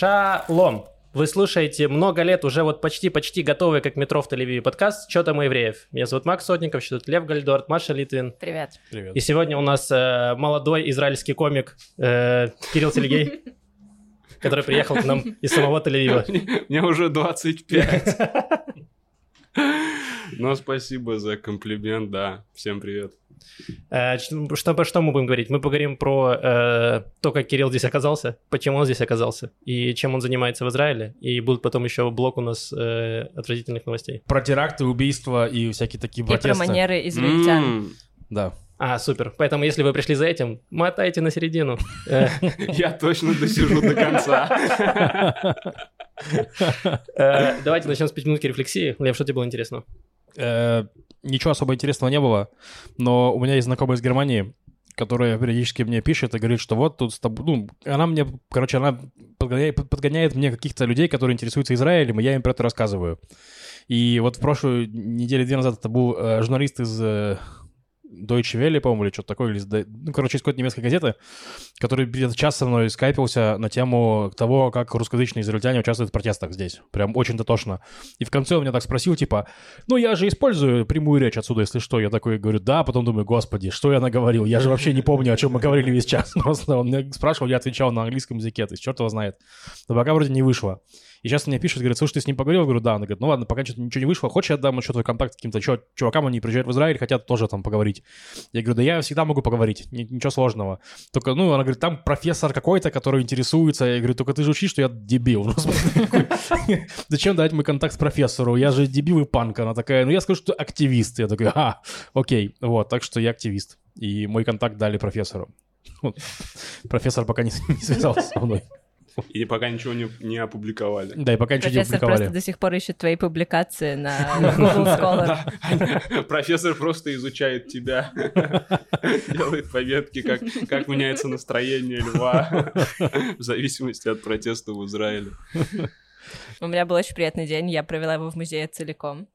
Шалом! Вы слушаете много лет уже вот почти-почти готовый, как метро в Тель-Авиве подкаст «Чё там евреев?». Меня зовут Макс Сотников, тут Лев Гальдорт, Маша Литвин. Привет. Привет. И сегодня у нас э, молодой израильский комик э, Кирилл Телегей, который приехал к нам из самого Тель-Авива. Мне уже 25. Но спасибо за комплимент, да. Всем привет. Э, Что, что мы будем говорить? Мы поговорим про э, то, как Кирилл здесь оказался, почему он здесь оказался, и чем он занимается в Израиле. И будет потом еще блок у нас э, отвратительных новостей. Про теракты, убийства и всякие такие И про протесты. манеры израильтян. М, Да. А, супер. Поэтому, если вы пришли за этим, мотайте на середину. Я точно досижу до конца. э, Давайте начнем с пятиминутки рефлексии. Лев, что тебе было интересно? Э, Ничего особо интересного не было, но у меня есть знакомая из Германии, которая периодически мне пишет и говорит, что вот тут с тобой... Ну, она мне, короче, она подгоняет, подгоняет мне каких-то людей, которые интересуются Израилем, и я им про это рассказываю. И вот в прошлую неделю две назад это был э, журналист из э, Deutsche Welle, по-моему, или что-то такое, или ну, короче, из какой-то немецкой газеты, который где-то час со мной скайпился на тему того, как русскоязычные израильтяне участвуют в протестах здесь. Прям очень дотошно. И в конце он меня так спросил, типа, ну, я же использую прямую речь отсюда, если что. Я такой говорю, да, потом думаю, господи, что я наговорил? Я же вообще не помню, о чем мы говорили весь час. Просто он меня спрашивал, я отвечал на английском языке, то есть черт его знает. Но пока вроде не вышло. И сейчас мне пишет, говорит, слушай, ты с ним поговорил? Я говорю, да. Он говорит, ну ладно, пока что-то ничего не вышло. Хочешь, я дам еще твой контакт каким-то чувакам, они приезжают в Израиль, хотят тоже там поговорить. Я говорю, да я всегда могу поговорить, ни- ничего сложного. Только, ну, она говорит, там профессор какой-то, который интересуется. Я говорю, только ты же учишь, что я дебил. Ну, Зачем давать мой контакт профессору? Я же дебил и панк. Она такая, ну, я скажу, что активист. Я такой, а, окей. Вот, так что я активист. И мой контакт дали профессору. Профессор пока не связался со мной. И пока ничего не, не опубликовали. Да, и пока ничего не Профессор просто опубликовали. до сих пор ищет твои публикации на Google Scholar. Профессор просто изучает тебя, делает пометки, как, как меняется настроение льва в зависимости от протеста в Израиле. У меня был очень приятный день, я провела его в музее целиком.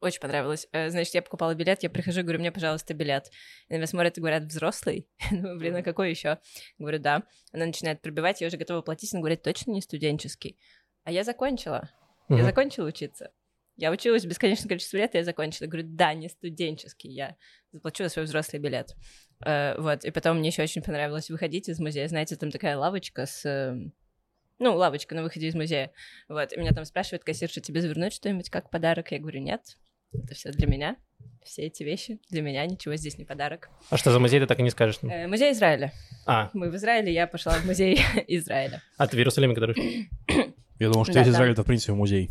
Очень понравилось. Э, Значит, я покупала билет, я прихожу, говорю, мне, пожалуйста, билет. И на меня смотрят и говорят, взрослый? Ну, блин, а какой еще? Говорю, да. Она начинает пробивать, я уже готова платить, она говорит, точно не студенческий? А я закончила. Я Мгм. закончила учиться. Я училась бесконечное количество лет, я закончила. Говорю, да, не студенческий, я заплачу за свой взрослый билет. Э, вот, и потом мне еще очень понравилось выходить из музея. Знаете, там такая лавочка с... э, Ну, лавочка на выходе из музея. Вот, и меня там спрашивает кассирша, тебе завернуть что-нибудь как подарок? Я говорю, нет, это все для меня. Все эти вещи для меня, ничего здесь не подарок. А что за музей ты так и не скажешь? Э, музей Израиля. А, Мы в Израиле, я пошла в музей Израиля. а ты в Иерусалиме, который... Я думал, что Да, весь. Израиль это, в принципе, музей.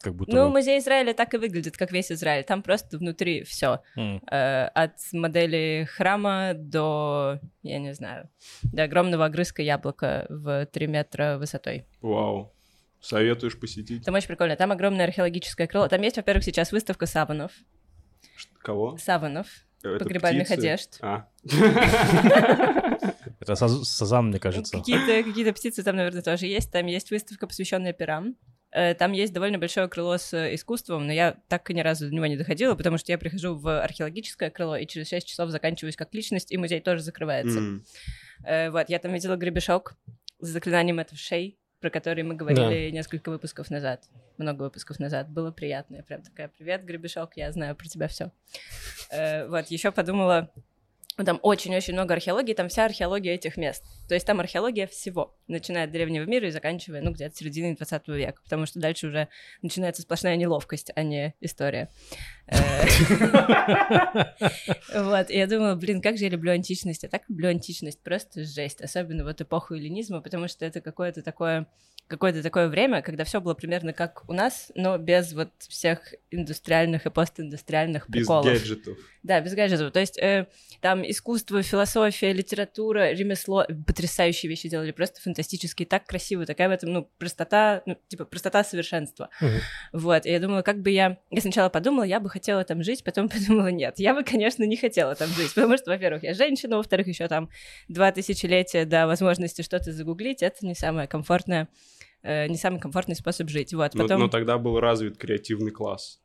Как будто Ну, бы. музей Израиля так и выглядит, как весь Израиль. Там просто внутри все. М. Э, от модели храма до, я не знаю, до огромного огрызка яблока в 3 метра высотой. Вау. Советуешь посетить? Там очень прикольно. Там огромное археологическое крыло. Там есть, во-первых, сейчас выставка саванов. Кого? Саванов. Это Погребальных птицы? одежд. А, Это саз- Сазан, мне кажется. Какие-то какие птицы там, наверное, тоже есть. Там есть выставка, посвященная пирам. Э, Там есть довольно большое крыло с э, искусством, но я так и ни разу до него не доходила, потому что я прихожу в археологическое крыло, и через 6 часов заканчиваюсь как личность, и музей тоже закрывается. Э, вот, я там видела гребешок с заклинанием это шей, про который мы говорили несколько выпусков назад, много выпусков назад. Было приятно. Я прям такая, привет, гребешок, я знаю про тебя все. вот, еще подумала, там очень-очень много археологии, там вся археология этих мест. То есть там археология всего, начиная от древнего мира и заканчивая, ну, где-то середины 20 века, потому что дальше уже начинается сплошная неловкость, а не история. Э, Вот, я думала, блин, как же я люблю античность, я так люблю античность, просто жесть, особенно вот эпоху эллинизма, потому что это какое-то такое какое-то такое время, когда все было примерно как у нас, но без вот всех индустриальных и постиндустриальных Без приколов. гаджетов. Да, без гаджетов. То есть э, там искусство, философия, литература, ремесло, потрясающие вещи делали, просто фантастические, так красиво, такая в этом, ну, простота, ну, типа, простота совершенства. Мгм. Вот, и я думала, как бы я... Я сначала подумала, я бы хотела там жить, потом подумала, нет, я бы, конечно, не хотела там жить, потому что, во-первых, я женщина, во-вторых, еще там два тысячелетия до возможности что-то загуглить, это не самое комфортное, э, не самый комфортный способ жить. Вот, Но, потом... но тогда был развит креативный класс.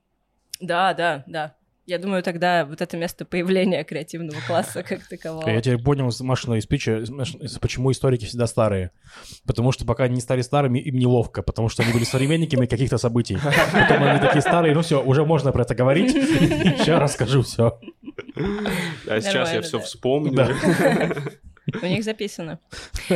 Да, да, да. Я думаю, тогда вот это место появления креативного класса как такового. Я теперь понял из Машиной спичи, почему историки всегда старые. Потому что пока они не стали старыми, им неловко, потому что они были современниками каких-то событий. Потом они такие старые, ну все, уже можно про это говорить. Сейчас расскажу все. А сейчас я все да. У них записано.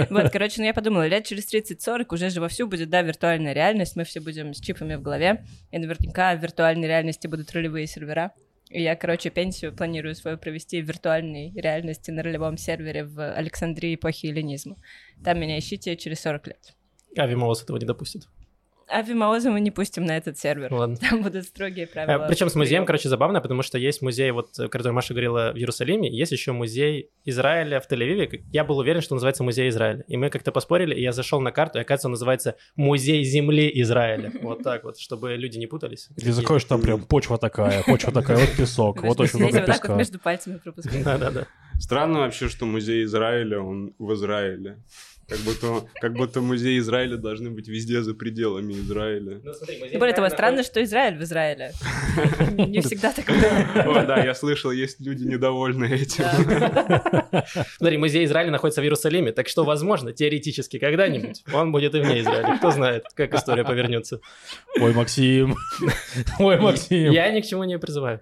Вот, короче, ну я подумала, лет через 30-40 уже же вовсю будет, да, виртуальная реальность, мы все будем с чипами в голове, и наверняка в виртуальной реальности будут ролевые сервера. И я, короче, пенсию планирую свою провести в виртуальной реальности на ролевом сервере в Александрии эпохи эллинизма. Там меня ищите через 40 лет. Авимаос этого не допустит. А Вимаоза мы не пустим на этот сервер. Ладно. Там будут строгие правила. Причем с музеем, короче, забавно, потому что есть музей, вот, о котором Маша говорила в Иерусалиме, есть еще музей Израиля в Тель-Авиве. Я был уверен, что называется Музей Израиля. И мы как-то поспорили, и я зашел на карту, и оказывается, он называется Музей Земли Израиля. Вот так вот, чтобы люди не путались. Ты заходишь, там прям почва такая, почва такая, вот песок, вот очень много вот так вот песка. между пальцами пропускать. Да-да-да. Странно вообще, что музей Израиля, он в Израиле. Как будто, как будто музей Израиля должны быть везде за пределами Израиля. Тем более того, странно, что Израиль в Израиле. Не всегда так было. О, да, я слышал, есть люди недовольны этим. Смотри, музей Израиля находится в Иерусалиме, так что, возможно, теоретически когда-нибудь он будет и вне Израиля. Кто знает, как история повернется. Ой, Максим. Ой, Максим. Я ни к чему не призываю.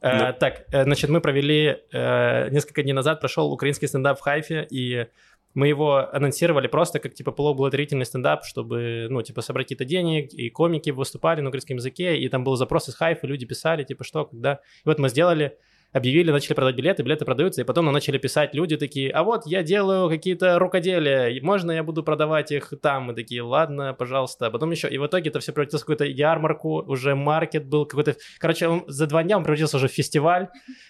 Э, Так, э, значит, мы провели э, несколько дней назад, прошел украинский стендап в Хайфе, и мы его анонсировали просто как, типа, полублаготворительный стендап, чтобы, ну, типа, собрать какие-то денег, и комики выступали на украинском языке, и там был запрос из Хайфа, люди писали, типа, что, когда. И вот мы сделали, объявили, начали продавать билеты, билеты продаются, и потом нам начали писать люди такие, а вот я делаю какие-то рукоделия, и можно я буду продавать их там? Мы такие, ладно, пожалуйста. А потом еще, и в итоге это все превратилось в какую-то ярмарку, уже маркет был какой-то... Короче, он за два дня он превратился уже в фестиваль,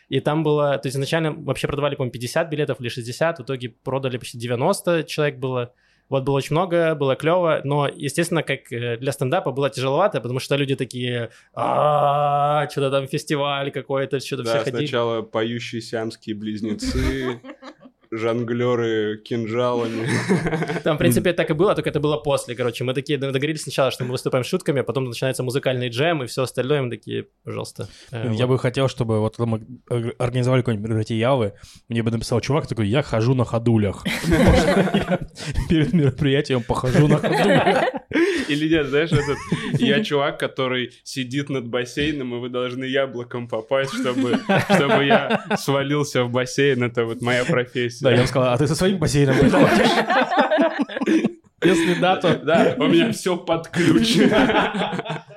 и там было... То есть изначально вообще продавали, по-моему, 50 билетов или 60, в итоге продали почти 90 человек было. Вот было очень много, было клево, но, естественно, как э, для стендапа было тяжеловато, потому что люди такие, а что-то там фестиваль какой-то, что-то все Да, ходили. сначала поющие сиамские близнецы, жонглеры кинжалами. Там, в принципе, так и было, только это было после, короче. Мы такие договорились сначала, что мы выступаем шутками, а потом начинается музыкальный джем и все остальное. Мы такие, пожалуйста. э, Я бы хотел, чтобы вот мы ор- организовали какое-нибудь мероприятие Явы, мне бы написал чувак такой, я хожу на ходулях. Перед мероприятием похожу на ходулях. Или нет, знаешь, этот я чувак, который сидит над бассейном, и вы должны яблоком попасть, чтобы, чтобы я свалился в бассейн. Это вот моя профессия. Да, я бы сказал, а ты со своим бассейном приходишь? Если да, то... Да, у меня все под ключ.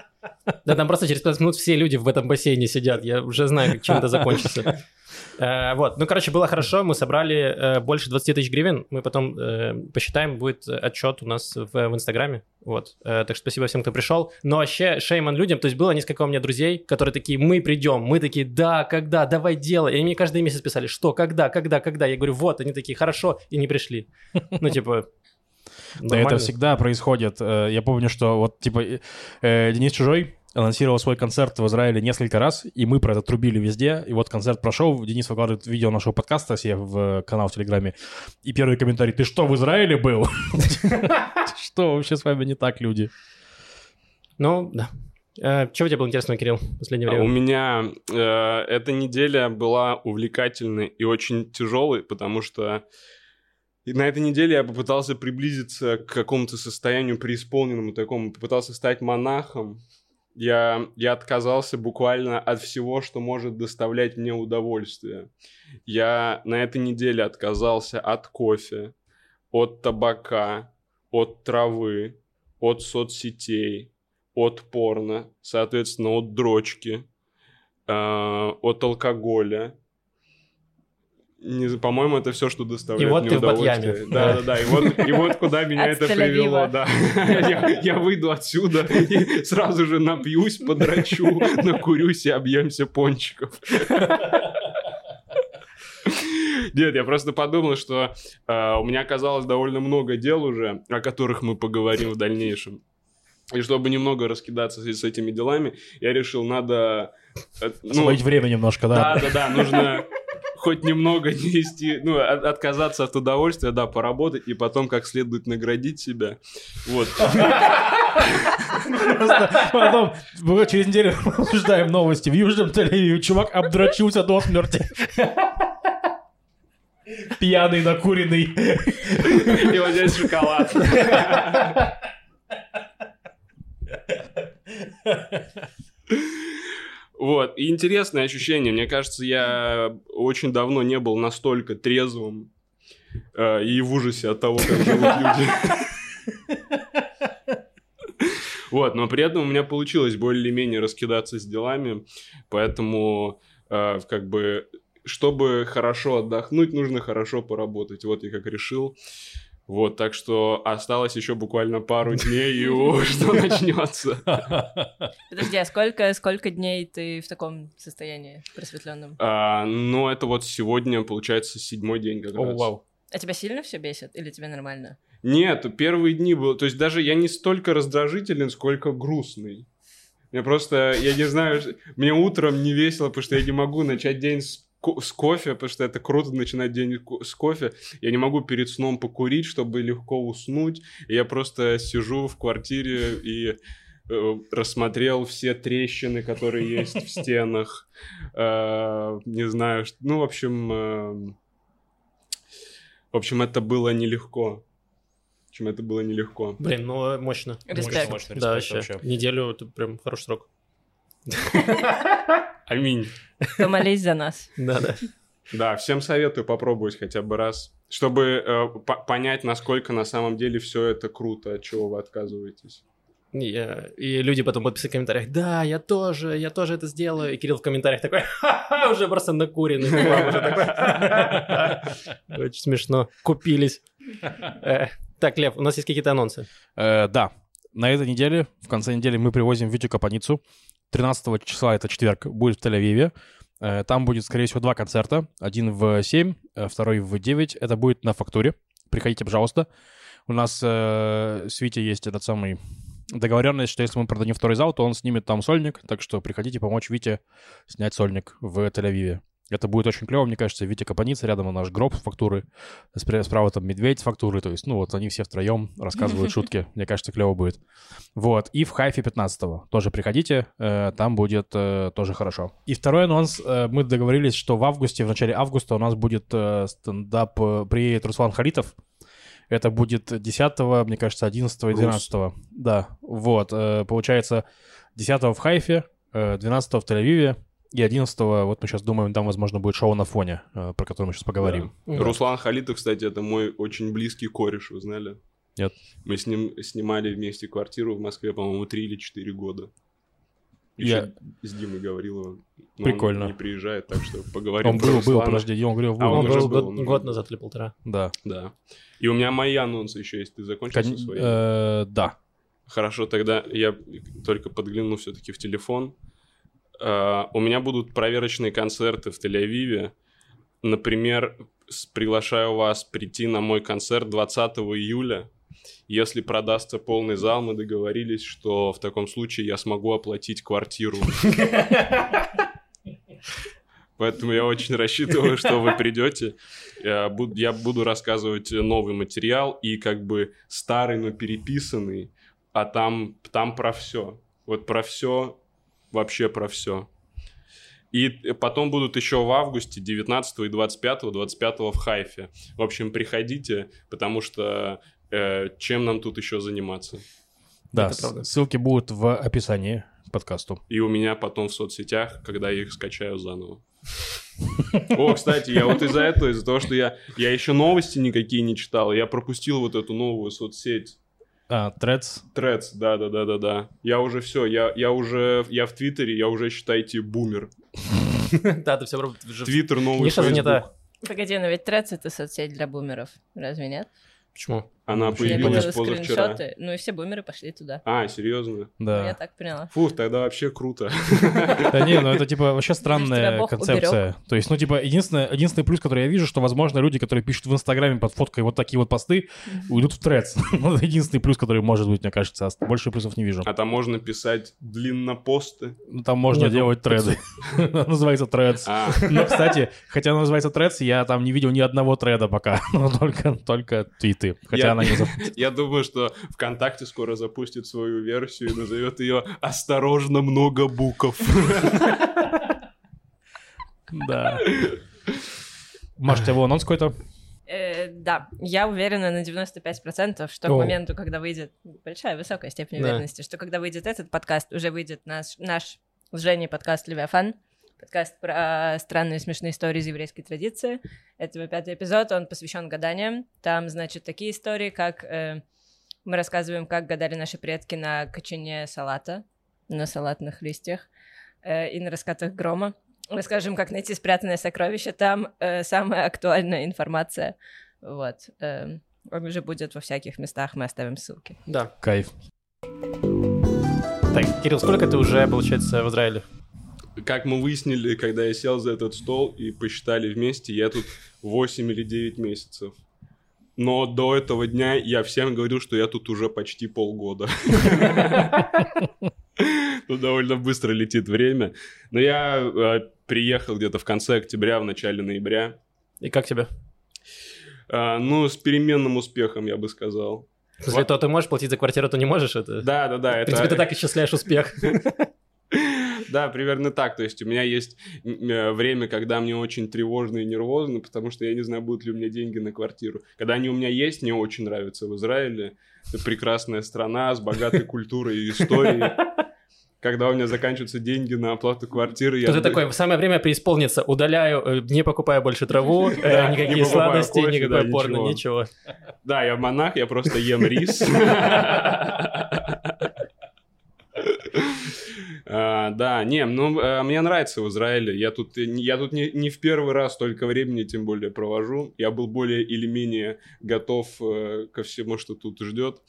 Да, там просто через 15 минут все люди в этом бассейне сидят. Я уже знаю, как чем это закончится. Э, Вот, ну, короче, было хорошо, мы собрали э, больше 20 тысяч гривен, мы потом э, посчитаем, будет отчет у нас в, Инстаграме, вот, так что спасибо всем, кто пришел, но вообще шейман людям, то есть было несколько у меня друзей, которые такие, мы придем, мы такие, да, когда, давай делай, и они мне каждый месяц писали, что, когда, когда, когда, я говорю, вот, они такие, хорошо, и не пришли, ну, типа... Да, это нормально. всегда происходит. Я помню, что вот, типа, Денис Чужой анонсировал свой концерт в Израиле несколько раз, и мы про это трубили везде, и вот концерт прошел, Денис выкладывает видео нашего подкаста себе в канал в Телеграме, и первый комментарий, ты что, в Израиле был? Что вообще с вами не так, люди? Ну, да. Э, Что у тебя было интересного, Кирилл, в последнее А У время? меня э, эта неделя была увлекательной и очень тяжелой, потому что и на этой неделе я попытался приблизиться к какому-то состоянию преисполненному такому, попытался стать монахом. Я, я отказался буквально от всего, что может доставлять мне удовольствие. Я на этой неделе отказался от кофе, от табака, от травы, от соцсетей, от порно, соответственно, от дрочки, э, от алкоголя. Не, по-моему, это все, что доставляет И вот мне ты в удовольствие. Батьяме. Да, да, да. И вот, и вот куда меня это привело, да. Я, я выйду отсюда и сразу же напьюсь, подрачу, накурюсь и объемся пончиков. Нет, я просто подумал, что э, у меня оказалось довольно много дел уже, о которых мы поговорим в дальнейшем. И чтобы немного раскидаться с, с этими делами, я решил, надо... э, ну, Освободить время немножко, да? да, да, да, нужно хоть немного не вести, ну, от- отказаться от удовольствия, да, поработать и потом как следует наградить себя. Вот. Просто Потом мы через неделю обсуждаем новости. В Южном Тель-Авиве чувак обдрочился до смерти. Пьяный, накуренный. И вот здесь шоколад. Вот, и интересное ощущение. Мне кажется, я очень давно не был настолько трезвым э, и в ужасе от того, как живут люди. Вот, но при этом у меня получилось более-менее раскидаться с делами, поэтому э, как бы, чтобы хорошо отдохнуть, нужно хорошо поработать. Вот я как решил. Вот, так что осталось еще буквально пару дней, и о, что начнется. Подожди, а сколько, сколько дней ты в таком состоянии просветленном? А, ну, это вот сегодня, получается, седьмой день как О, раз. вау. А тебя сильно все бесит или тебе нормально? Нет, первые дни был... То есть даже я не столько раздражителен, сколько грустный. Я просто, я не знаю, мне утром не весело, потому что я не могу начать день с, ко- с кофе, потому что это круто начинать день ко- с кофе. Я не могу перед сном покурить, чтобы легко уснуть. И я просто сижу в квартире и э, рассмотрел все трещины, которые есть в стенах. Э, Не знаю, ну, в общем... э, В общем, это было нелегко. В общем, это было нелегко. Блин, ну мощно. Респект. Мощно. Мощно, Да, респект вообще. вообще. Неделю это прям хороший срок. Аминь. Помолись за нас. Да, да. Да, всем советую попробовать хотя бы раз, чтобы э, по- понять, насколько на самом деле все это круто, от чего вы отказываетесь. И, э, и люди потом будут писать в комментариях, да, я тоже, я тоже это сделаю. И Кирилл в комментариях такой, ха-ха, уже просто накуренный. Очень смешно. Купились. Э, Так, Лев, у нас есть какие-то анонсы. Э, Да, на этой неделе, в конце недели мы привозим Витю Капаницу. 13 числа, это четверг, будет в Тель-Авиве. Э, Там будет, скорее всего, два концерта. Один в 7, э, второй в 9. Это будет на фактуре. Приходите, пожалуйста. У нас э, с Витей есть этот самый договоренность, что если мы продадим второй зал, то он снимет там сольник. Так что приходите помочь Вите снять сольник в Тель-Авиве. Это будет очень клево, мне кажется. Витя Капаница, рядом наш гроб с фактуры. Спра- Справа там медведь с фактуры. То есть, ну вот они все втроем рассказывают шутки. Мне кажется, клево будет. Вот. И в Хайфе 15 тоже приходите. э, Там будет э, тоже хорошо. И второй анонс. э, Мы договорились, что в августе, в начале августа у нас будет э, стендап. Приедет Руслан Халитов. Это будет 10, мне кажется, 11 и Рус. 12. Да, вот. э, Получается, 10 в Хайфе, э, 12 в Тель-Авиве, и 11 вот мы сейчас думаем, там, возможно, будет шоу на фоне, э, про которое мы сейчас поговорим. Да. Руслан Халитов, кстати, это мой очень близкий кореш, вы знали? Нет. Мы с ним снимали вместе квартиру в Москве, по-моему, 3 или 4 года. Еще Я- с Димой Гавриловым. Но Прикольно. Он не приезжает, так что поговорим Он был, был, подожди, он говорил, А был. Он, он уже был был, год, он год назад или полтора. Да. Да. И у меня мои анонсы еще есть. Ты закончил со Кон- своими? э, Да. Хорошо, тогда я только подгляну все-таки в телефон. Э, У меня будут проверочные концерты в Тель-Авиве. Например, приглашаю вас прийти на мой концерт 20 июля. Если продастся полный зал, мы договорились, что в таком случае я смогу оплатить квартиру. Поэтому я очень рассчитываю, что вы придете. Я буду, я буду рассказывать новый материал и как бы старый, но переписанный, а там, там про все. Вот про все, вообще про все. И потом будут еще в августе 19 и 25, 25 в Хайфе. В общем, приходите, потому что э, чем нам тут еще заниматься? Да, ссылки будут в описании подкасту. И у меня потом в соцсетях, когда я их скачаю заново. О, кстати, я вот из-за этого, из-за того, что я, я еще новости никакие не читал, я пропустил вот эту новую соцсеть. А, Threads. Трец, да, да, да, да, да. Я уже все, я, я уже, я в Твиттере, я уже считайте бумер. Да, ты все Твиттер новый Ниша занята. Погоди, но ведь Трец — это соцсеть для бумеров. Разве нет? Почему? Она Я появилась позавчера. ну и все бумеры пошли туда. А, серьезно? Ну, Я Да. так поняла. Фу, тогда вообще круто. Да не, ну это типа вообще странная концепция. То есть, ну типа, единственное, единственный плюс, который я вижу, что, возможно, люди, которые пишут в Инстаграме под фоткой вот такие вот посты, уйдут в трец. Ну, это единственный плюс, который может быть, мне кажется. а Больше плюсов не вижу. А там можно писать длиннопосты. Ну, Там можно ну, делать треды. Называется трец. А, Но, кстати, хотя называется трец, я там не видел ни одного треда пока. Ну, только, только твиты. Хотя она не зап- я думаю, что ВКонтакте скоро запустит свою версию и назовет ее «Осторожно, много букв». Да. Маш, у тебя был анонс какой-то? Э, да, я уверена на 95%, что О. к моменту, когда выйдет большая, высокая степень Да. уверенности, что когда выйдет этот подкаст, уже выйдет наш, наш с Женей подкаст «Левиафан», подкаст про странные смешные истории из еврейской традиции. Это его пятый эпизод, он посвящен гаданиям. Там, значит, такие истории, как э, мы рассказываем, как гадали наши предки на кочане салата, на салатных листьях э, и на раскатах грома. Расскажем, как найти спрятанное сокровище. Там э, самая актуальная информация. Вот. э, он уже будет во всяких местах, мы оставим ссылки. Да. Кайф. Так, Кирилл, сколько ты уже, получается, в Израиле? Как мы выяснили, когда я сел за этот стол и посчитали вместе, я тут 8 или 9 месяцев. Но до этого дня я всем говорил, что я тут уже почти полгода. Ну, довольно быстро летит время. Но я э, приехал где-то в конце октября, в начале ноября. И как тебе? А, Ну, с переменным успехом, я бы сказал. В смысле, то ты можешь платить за квартиру, то не можешь? Это... Да, да, да. В принципе, ты так исчисляешь успех. Да, примерно так. То есть у меня есть э, время, когда мне очень тревожно и нервозно, потому что я не знаю, будут ли у меня деньги на квартиру. Когда они у меня есть, мне очень нравится в Израиле. Это прекрасная страна с богатой культурой и историей. Когда у меня заканчиваются деньги на оплату квартиры, я... То ты такой, самое время преисполниться, удаляю, э, не покупаю больше траву, э, никакие сладости, никакое порно, ничего. Да, я монах, я просто ем рис. А, Да, не, ну, э, мне нравится в Израиле. Я тут, э, я тут не, не в первый раз столько времени, тем более, провожу. Я был более или менее готов э, ко всему, что тут ждет.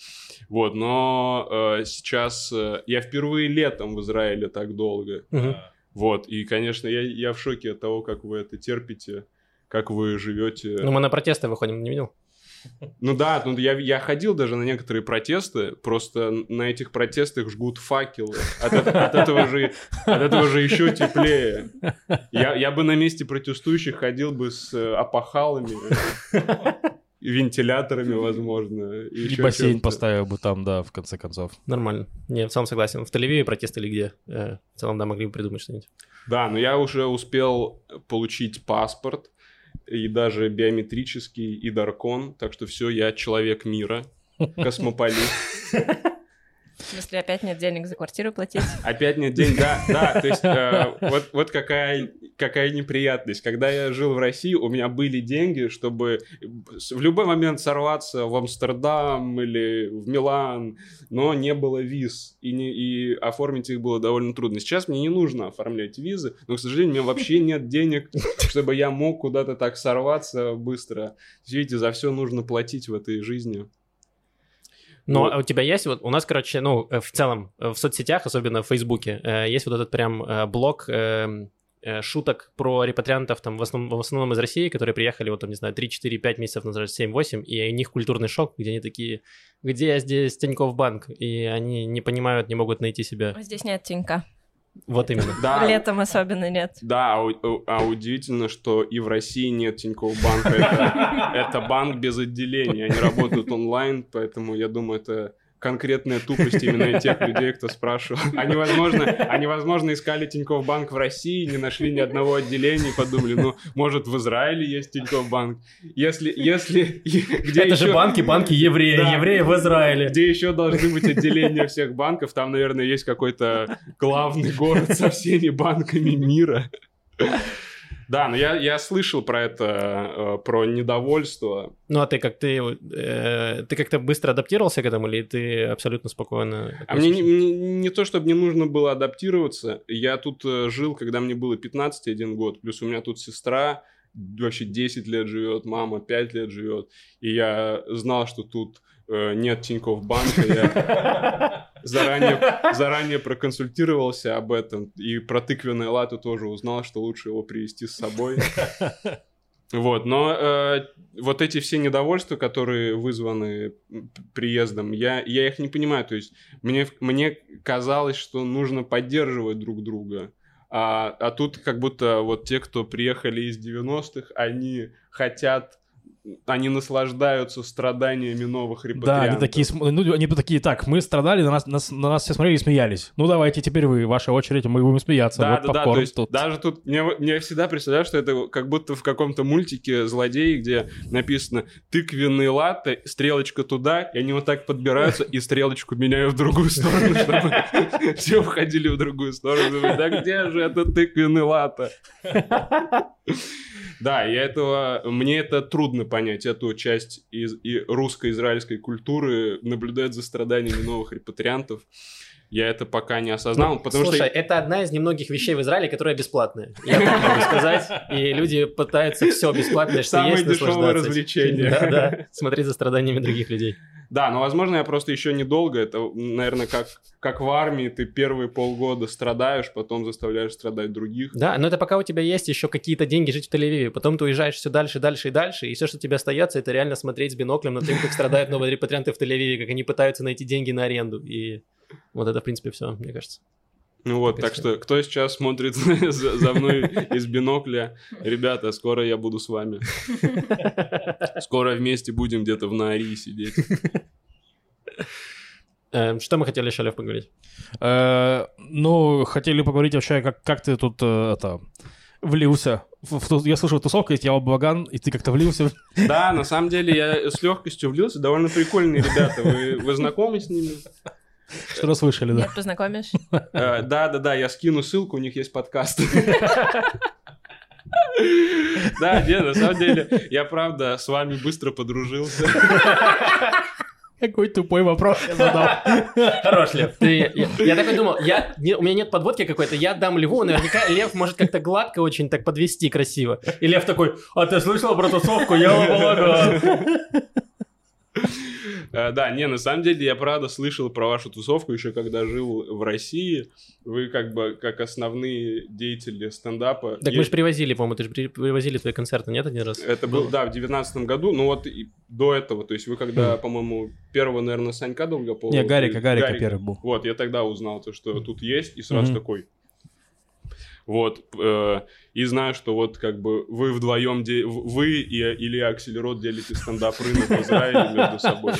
Вот, но э, сейчас э, я впервые летом в Израиле так долго. Мгм. Вот, и, конечно, я, я в шоке от того, как вы это терпите, как вы живете. Ну, мы на протесты выходим, не видел? Ну да, ну я, я ходил даже на некоторые протесты, просто на этих протестах жгут факелы. От, эт- от этого, же, от этого же еще теплее. Я, я бы на месте протестующих ходил бы с э, опахалами, вентиляторами, возможно. И, И бассейн чем-то. поставил бы там, да, в конце концов. Нормально. Не, в целом согласен. В Тель-Авиве протесты или где? Э, В целом, да, могли бы придумать что-нибудь. Да, но я уже успел получить паспорт, и даже биометрический, и даркон, так что все, я человек мира, космополит. В смысле, опять нет денег за квартиру платить? Опять нет денег, да, да, то есть э, вот, вот какая, какая неприятность. Когда я жил в России, у меня были деньги, чтобы в любой момент сорваться в Амстердам или в Милан, но не было виз, и, не, и оформить их было довольно трудно. Сейчас мне не нужно оформлять визы, но, к сожалению, у меня вообще нет денег, чтобы я мог куда-то так сорваться быстро. Видите, за все нужно платить в этой жизни. Но Вот. а у тебя есть вот, у нас, короче, ну, э, в целом, э, в соцсетях, особенно в Фейсбуке, э, есть вот этот прям блок э, э, шуток про репатриантов, там, в основном, в основном из России, которые приехали, вот, там, не знаю, 3, 4, 5 месяцев назад, 7, 8, и у них культурный шок, где они такие, где здесь Тинькофф банк, и они не понимают, не могут найти себя. Здесь нет тенька. Вот именно. Да, Летом особенно нет. Да, а, а удивительно, что и в России нет Тинькофф банка. Это, это банк без отделения. Они работают онлайн, поэтому я думаю, это конкретная тупость именно тех людей, кто спрашивал. Они, возможно, они, возможно, искали Тинькофф банк в России, не нашли ни одного отделения, подумали, ну, может, в Израиле есть Тинькофф банк. Если, если, где Это же еще- банки, банки евреи, Да. евреи в Израиле. где еще должны быть отделения всех банков? Там, наверное, есть какой-то главный город со всеми банками мира. Да, но я, я слышал про это, э, про недовольство. Ну, а ты как ты, э, ты как-то быстро адаптировался к этому, или ты абсолютно спокойно? А мне не, не- не то, чтобы мне нужно было адаптироваться. Я тут э, жил, когда мне было 15 один год. Плюс у меня тут сестра, вообще 10 лет живет, мама 5 лет живет. И я знал, что тут нет Тинькофф банка. Я заранее, заранее проконсультировался об этом. И про тыквенное лату тоже узнал, что лучше его привезти с собой. Вот, но э, вот эти все недовольства, которые вызваны приездом, я, я их не понимаю. То есть мне, мне казалось, что нужно поддерживать друг друга. А, а тут как будто вот те, кто приехали из 90-х, они хотят они наслаждаются страданиями новых репатриантов. Да, они такие, ну, они такие, так, мы страдали, на нас, нас, на нас все смотрели и смеялись. Ну, давайте теперь вы, ваша очередь, мы будем смеяться. Да, вот да, да, то есть тут. даже тут, мне, мне всегда представляю, что это как будто в каком-то мультике злодеи, где написано тыквенный латте, стрелочка туда, и они вот так подбираются и стрелочку меняют в другую сторону, чтобы все уходили в другую сторону. Да где же это тыквенный латте? Да, и этого, мне это трудно понять, эту часть из и русско-израильской культуры, наблюдать за страданиями новых репатриантов. Я это пока не осознал, ну, потому слушай, что... это одна из немногих вещей в Израиле, которая бесплатная. Я могу сказать. И люди пытаются все бесплатное, что Самое есть, дешевое развлечение. Да, да. Смотреть за страданиями других людей. Да, но, возможно, я просто еще недолго. Это, наверное, как, как в армии. Ты первые полгода страдаешь, потом заставляешь страдать других. Да, но это пока у тебя есть еще какие-то деньги жить в Тель-Авиве. Потом ты уезжаешь все дальше, дальше и дальше. И все, что тебе остается, это реально смотреть с биноклем на тем, как страдают новые репатрианты в Тель-Авиве, как они пытаются найти деньги на аренду. И вот это, в принципе, все, мне кажется. Ну вот, так что, кто сейчас смотрит за, за мной из бинокля, ребята, скоро я буду с вами. Скоро вместе будем где-то в Наарии сидеть. Эм, что мы хотели еще, Лев, поговорить? Э, ну, хотели поговорить вообще, как, как ты тут э, это влился. Я слышал, тусовка есть, я Баган, и ты как-то влился. Да, на самом деле я с легкостью влился. Довольно прикольные ребята. Вы, вы знакомы с ними? Что раз слышали, да? Нет, познакомишь? Э, да, да, да, я скину ссылку, у них есть подкаст. Да, нет, на самом деле, я правда с вами быстро подружился. Какой тупой вопрос я задал. Хорош, Лев. Ты, я, я такой думал, я, не, у меня нет подводки какой-то, я дам Льву, наверняка Лев может как-то гладко очень так подвести красиво. И Лев такой, а ты слышал про тусовку? Я полагаю. Э, да, не, на самом деле я правда слышал про вашу тусовку еще когда жил в России. Вы как бы как основные деятели стендапа. Так мы же привозили, по-моему, ты же привозили твои концерты, нет, один раз? Это был, да, в девятнадцатом году, ну вот и до этого, то есть вы когда, хм. по-моему, первого, наверное, Санька Долгополова... Не, Гарика, Гарика, Гарика первый был. Вот, я тогда узнал то, что тут есть, и сразу такой, вот. Э, и знаю, что вот как бы вы вдвоем, де... вы и Илья Акселерот делите стендап рынок в Израиле между собой.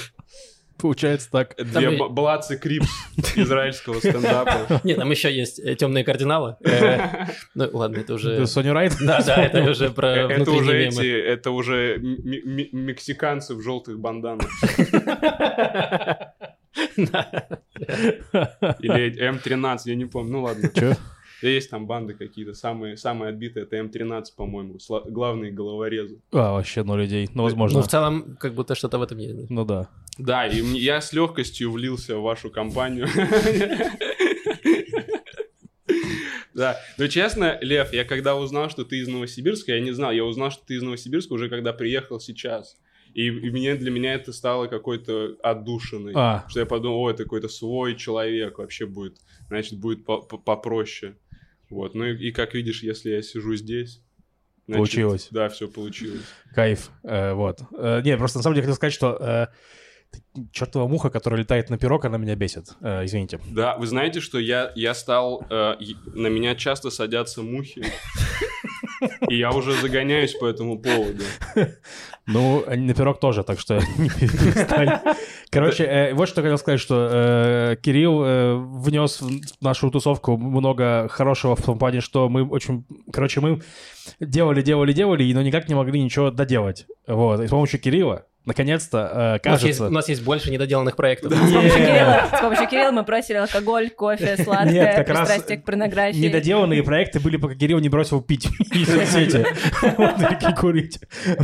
Получается так. Две там... Блацы Крипс израильского стендапа. Нет, там еще есть э, темные кардиналы. Э, ну ладно, это уже... Сони Райт? Да, да, это уже про Это уже эти, это уже мексиканцы в желтых банданах. Или М13, я не помню. Ну ладно. Че? Есть там банды какие-то, самые, самые отбитые, это М13, по-моему, главные головорезы. А, вообще ноль людей, ну, возможно. Ну, в целом, как будто что-то в этом есть. Ну, да. Да, и я с легкостью влился в вашу компанию. Да, но честно, Лев, я когда узнал, что ты из Новосибирска, я не знал, я узнал, что ты из Новосибирска уже когда приехал сейчас. И, и мне, для меня это стало какой-то отдушиной. А. Что я подумал, о, это какой-то свой человек вообще будет. Значит, будет по -по попроще. Вот, ну и, и как видишь, если я сижу здесь, значит, получилось. Да, все получилось. Кайф, э, вот. Э, не, просто на самом деле хотел сказать, что э, чертова муха, которая летает на пирог, она меня бесит. Э, извините. Да, вы знаете, что я, я стал... Э, на меня часто садятся мухи. И я уже загоняюсь по этому поводу. Ну, на пирог тоже, так что. Короче, э, вот что хотел сказать, что э, Кирилл э, внес в нашу тусовку много хорошего в том плане, что мы очень... Короче, мы делали, делали, делали, но никак не могли ничего доделать. Вот. И с помощью Кирилла наконец-то, э, кажется... У нас, есть, у нас есть больше недоделанных проектов. С помощью, Кирилла, с помощью Кирилла мы бросили алкоголь, кофе, сладкое, Нет, как пристрастие к порнографии. Недоделанные проекты были, пока Кирилл не бросил пить и соцсети. Вот, курить.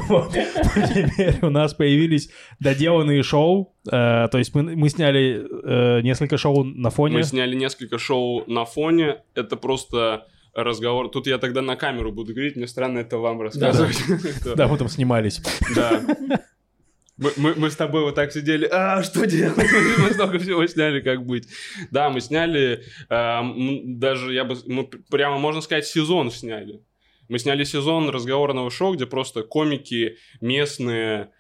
Вот. Теперь у нас появились доделанные шоу, э, то есть мы, мы сняли э, несколько шоу на фоне. Мы сняли несколько шоу на фоне. Это просто разговор. Тут я тогда на камеру буду говорить, мне странно это вам рассказывать. Да, мы там снимались. Да. Мы, мы, мы с тобой вот так сидели, а что делать? Мы столько всего сняли, как быть. Да, мы сняли, э, даже я бы, мы прямо, можно сказать, сезон сняли. Мы сняли сезон разговорного шоу, где просто комики местные,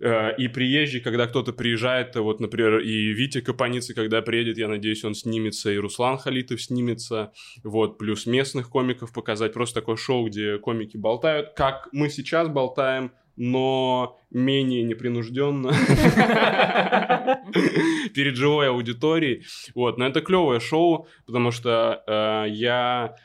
э, и приезжие, когда кто-то приезжает, вот, например, и Витя Капаницы, когда приедет, я надеюсь, он снимется, и Руслан Халитов снимется, вот, плюс местных комиков показать, просто такое шоу, где комики болтают, как мы сейчас болтаем, но менее непринужденно перед живой аудиторией. Вот, но это клевое шоу, потому что э, я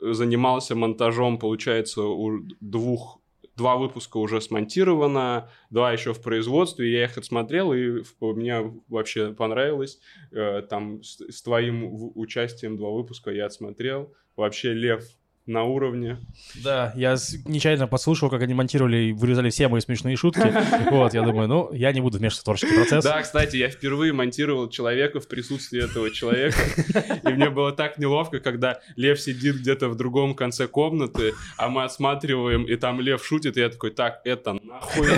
занимался монтажом, получается, у двух два выпуска уже смонтировано, два еще в производстве, я их отсмотрел, и мне вообще понравилось. Э, там с, с твоим участием два выпуска я отсмотрел. Вообще, Лев, на уровне. Да, я нечаянно послушал, как они монтировали и вырезали все мои смешные шутки. Вот, я думаю, ну, я не буду вмешиваться в творческий процесс. Да, кстати, я впервые монтировал человека в присутствии этого человека. И мне было так неловко, когда Лев сидит где-то в другом конце комнаты, а мы отсматриваем, и там Лев шутит, и я такой, так, это нахуй.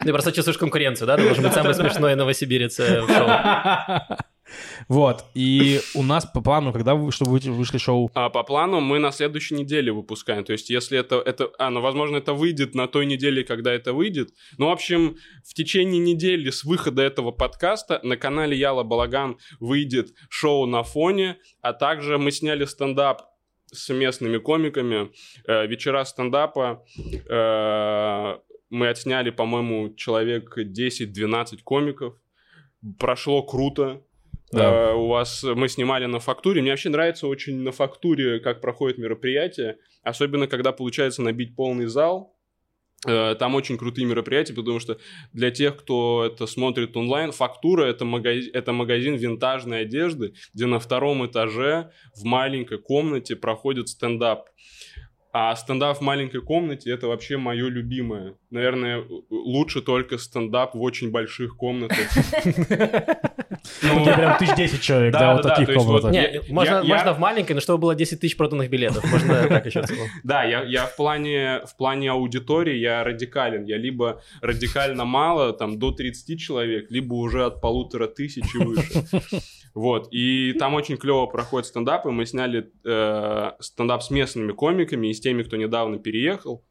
Ты просто чувствуешь конкуренцию, да? Ты должен быть самый смешной новосибирец э, в шоу. Вот, и у нас по плану, когда вы, чтобы вы вышли шоу? А, по плану мы на следующей неделе выпускаем, то есть если это, это, а, ну, возможно, это выйдет на той неделе, когда это выйдет, ну, в общем, в течение недели с выхода этого подкаста на канале Яла Балаган выйдет шоу на фоне, а также мы сняли стендап с местными комиками, э, вечера стендапа, э, мы отсняли, по-моему, человек 10-12 комиков, прошло круто, да. Uh, у вас мы снимали на фактуре. Мне вообще нравится очень на фактуре, как проходит мероприятие. Особенно, когда получается набить полный зал. Uh, там очень крутые мероприятия, потому что для тех, кто это смотрит онлайн, фактура это магазин, это магазин винтажной одежды, где на втором этаже в маленькой комнате проходит стендап. А стендап в маленькой комнате это вообще мое любимое. Наверное, лучше только стендап в очень больших комнатах. Ну, прям тысяч десять человек, да, вот таких комнатах. Можно в маленькой, но чтобы было 10 тысяч проданных билетов. Можно так еще Да, я в плане в плане аудитории я радикален. Я либо радикально мало, там, до 30 человек, либо уже от полутора тысяч и выше. Вот, и там очень клево проходят стендапы. Мы сняли э, стендап с местными комиками и с теми, кто недавно переехал.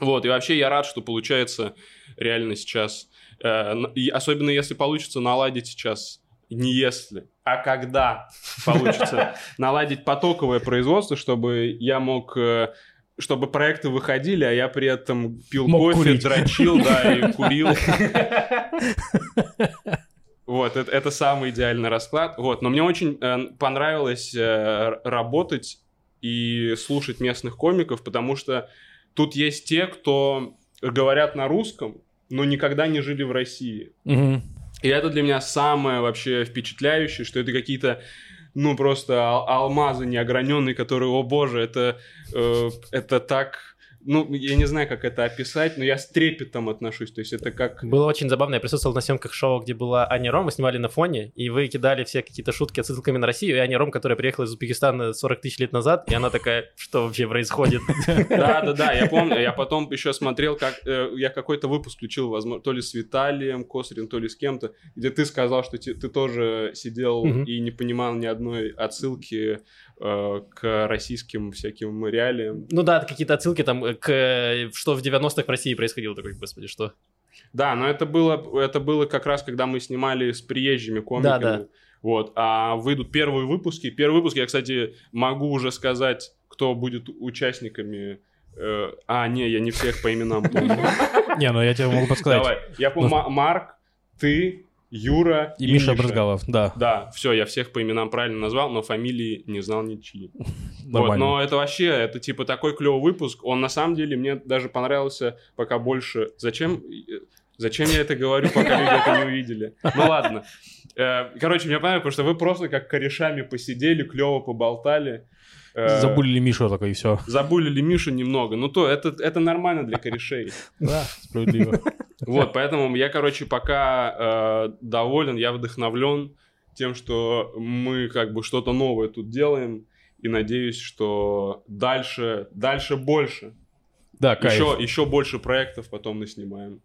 Вот, и вообще я рад, что получается реально сейчас, и особенно если получится наладить сейчас, не если, а когда получится наладить потоковое производство, чтобы я мог... Э, чтобы проекты выходили, а я при этом пил Мог кофе, курить. дрочил, да, и курил. Вот, это, это самый идеальный расклад. Вот, но мне очень э, понравилось э, работать и слушать местных комиков, потому что тут есть те, кто говорят на русском, но никогда не жили в России. Угу. И это для меня самое вообще впечатляющее, что это какие-то ну просто ал- алмазы неограненные, которые, о боже, это э, это так ну, я не знаю, как это описать, но я с трепетом отношусь, то есть это как... Было очень забавно, я присутствовал на съемках шоу, где была Аня Ром, мы снимали на фоне, и вы кидали все какие-то шутки отсылками на Россию, и Аня Ром, которая приехала из Узбекистана 40 тысяч лет назад, и она такая, что вообще происходит? Да-да-да, я помню, я потом еще смотрел, как э, я какой-то выпуск включил, возможно, то ли с Виталием Косарем, то ли с кем-то, где ты сказал, что ты тоже сидел и не понимал ни одной отсылки к российским всяким реалиям. Ну да, какие-то отсылки там э, к что в 90-х в России происходило, такой, господи, что? Да, но это было, это было как раз, когда мы снимали с приезжими комиками. Да, да. Вот, а выйдут первые выпуски. Первый выпуск я, кстати, могу уже сказать, кто будет участниками э, а, не, я не всех по именам помню. Не, ну я тебе могу подсказать. Давай. Я помню, ну, Марк, ты, Юра и, и Миша, Миша Брызгалов, да. Да, все, я всех по именам правильно назвал, но фамилии не знал ничьи. вот, но это вообще, это типа такой клевый выпуск. Он на самом деле мне даже понравился пока больше. Зачем? Зачем я это говорю, пока люди это не увидели? Ну ладно. Э, короче, мне понравилось, потому что вы просто как корешами посидели, клево поболтали. Э, Забулили Мишу такой, и все. Забулили Мишу немного. Ну то, это, это нормально для корешей. Да, справедливо. Вот, поэтому я, короче, пока э, доволен, я вдохновлен. тем, что мы как бы что-то новое тут делаем, и надеюсь, что дальше, дальше больше. Да, кайф. Еще, еще больше проектов потом наснимаем.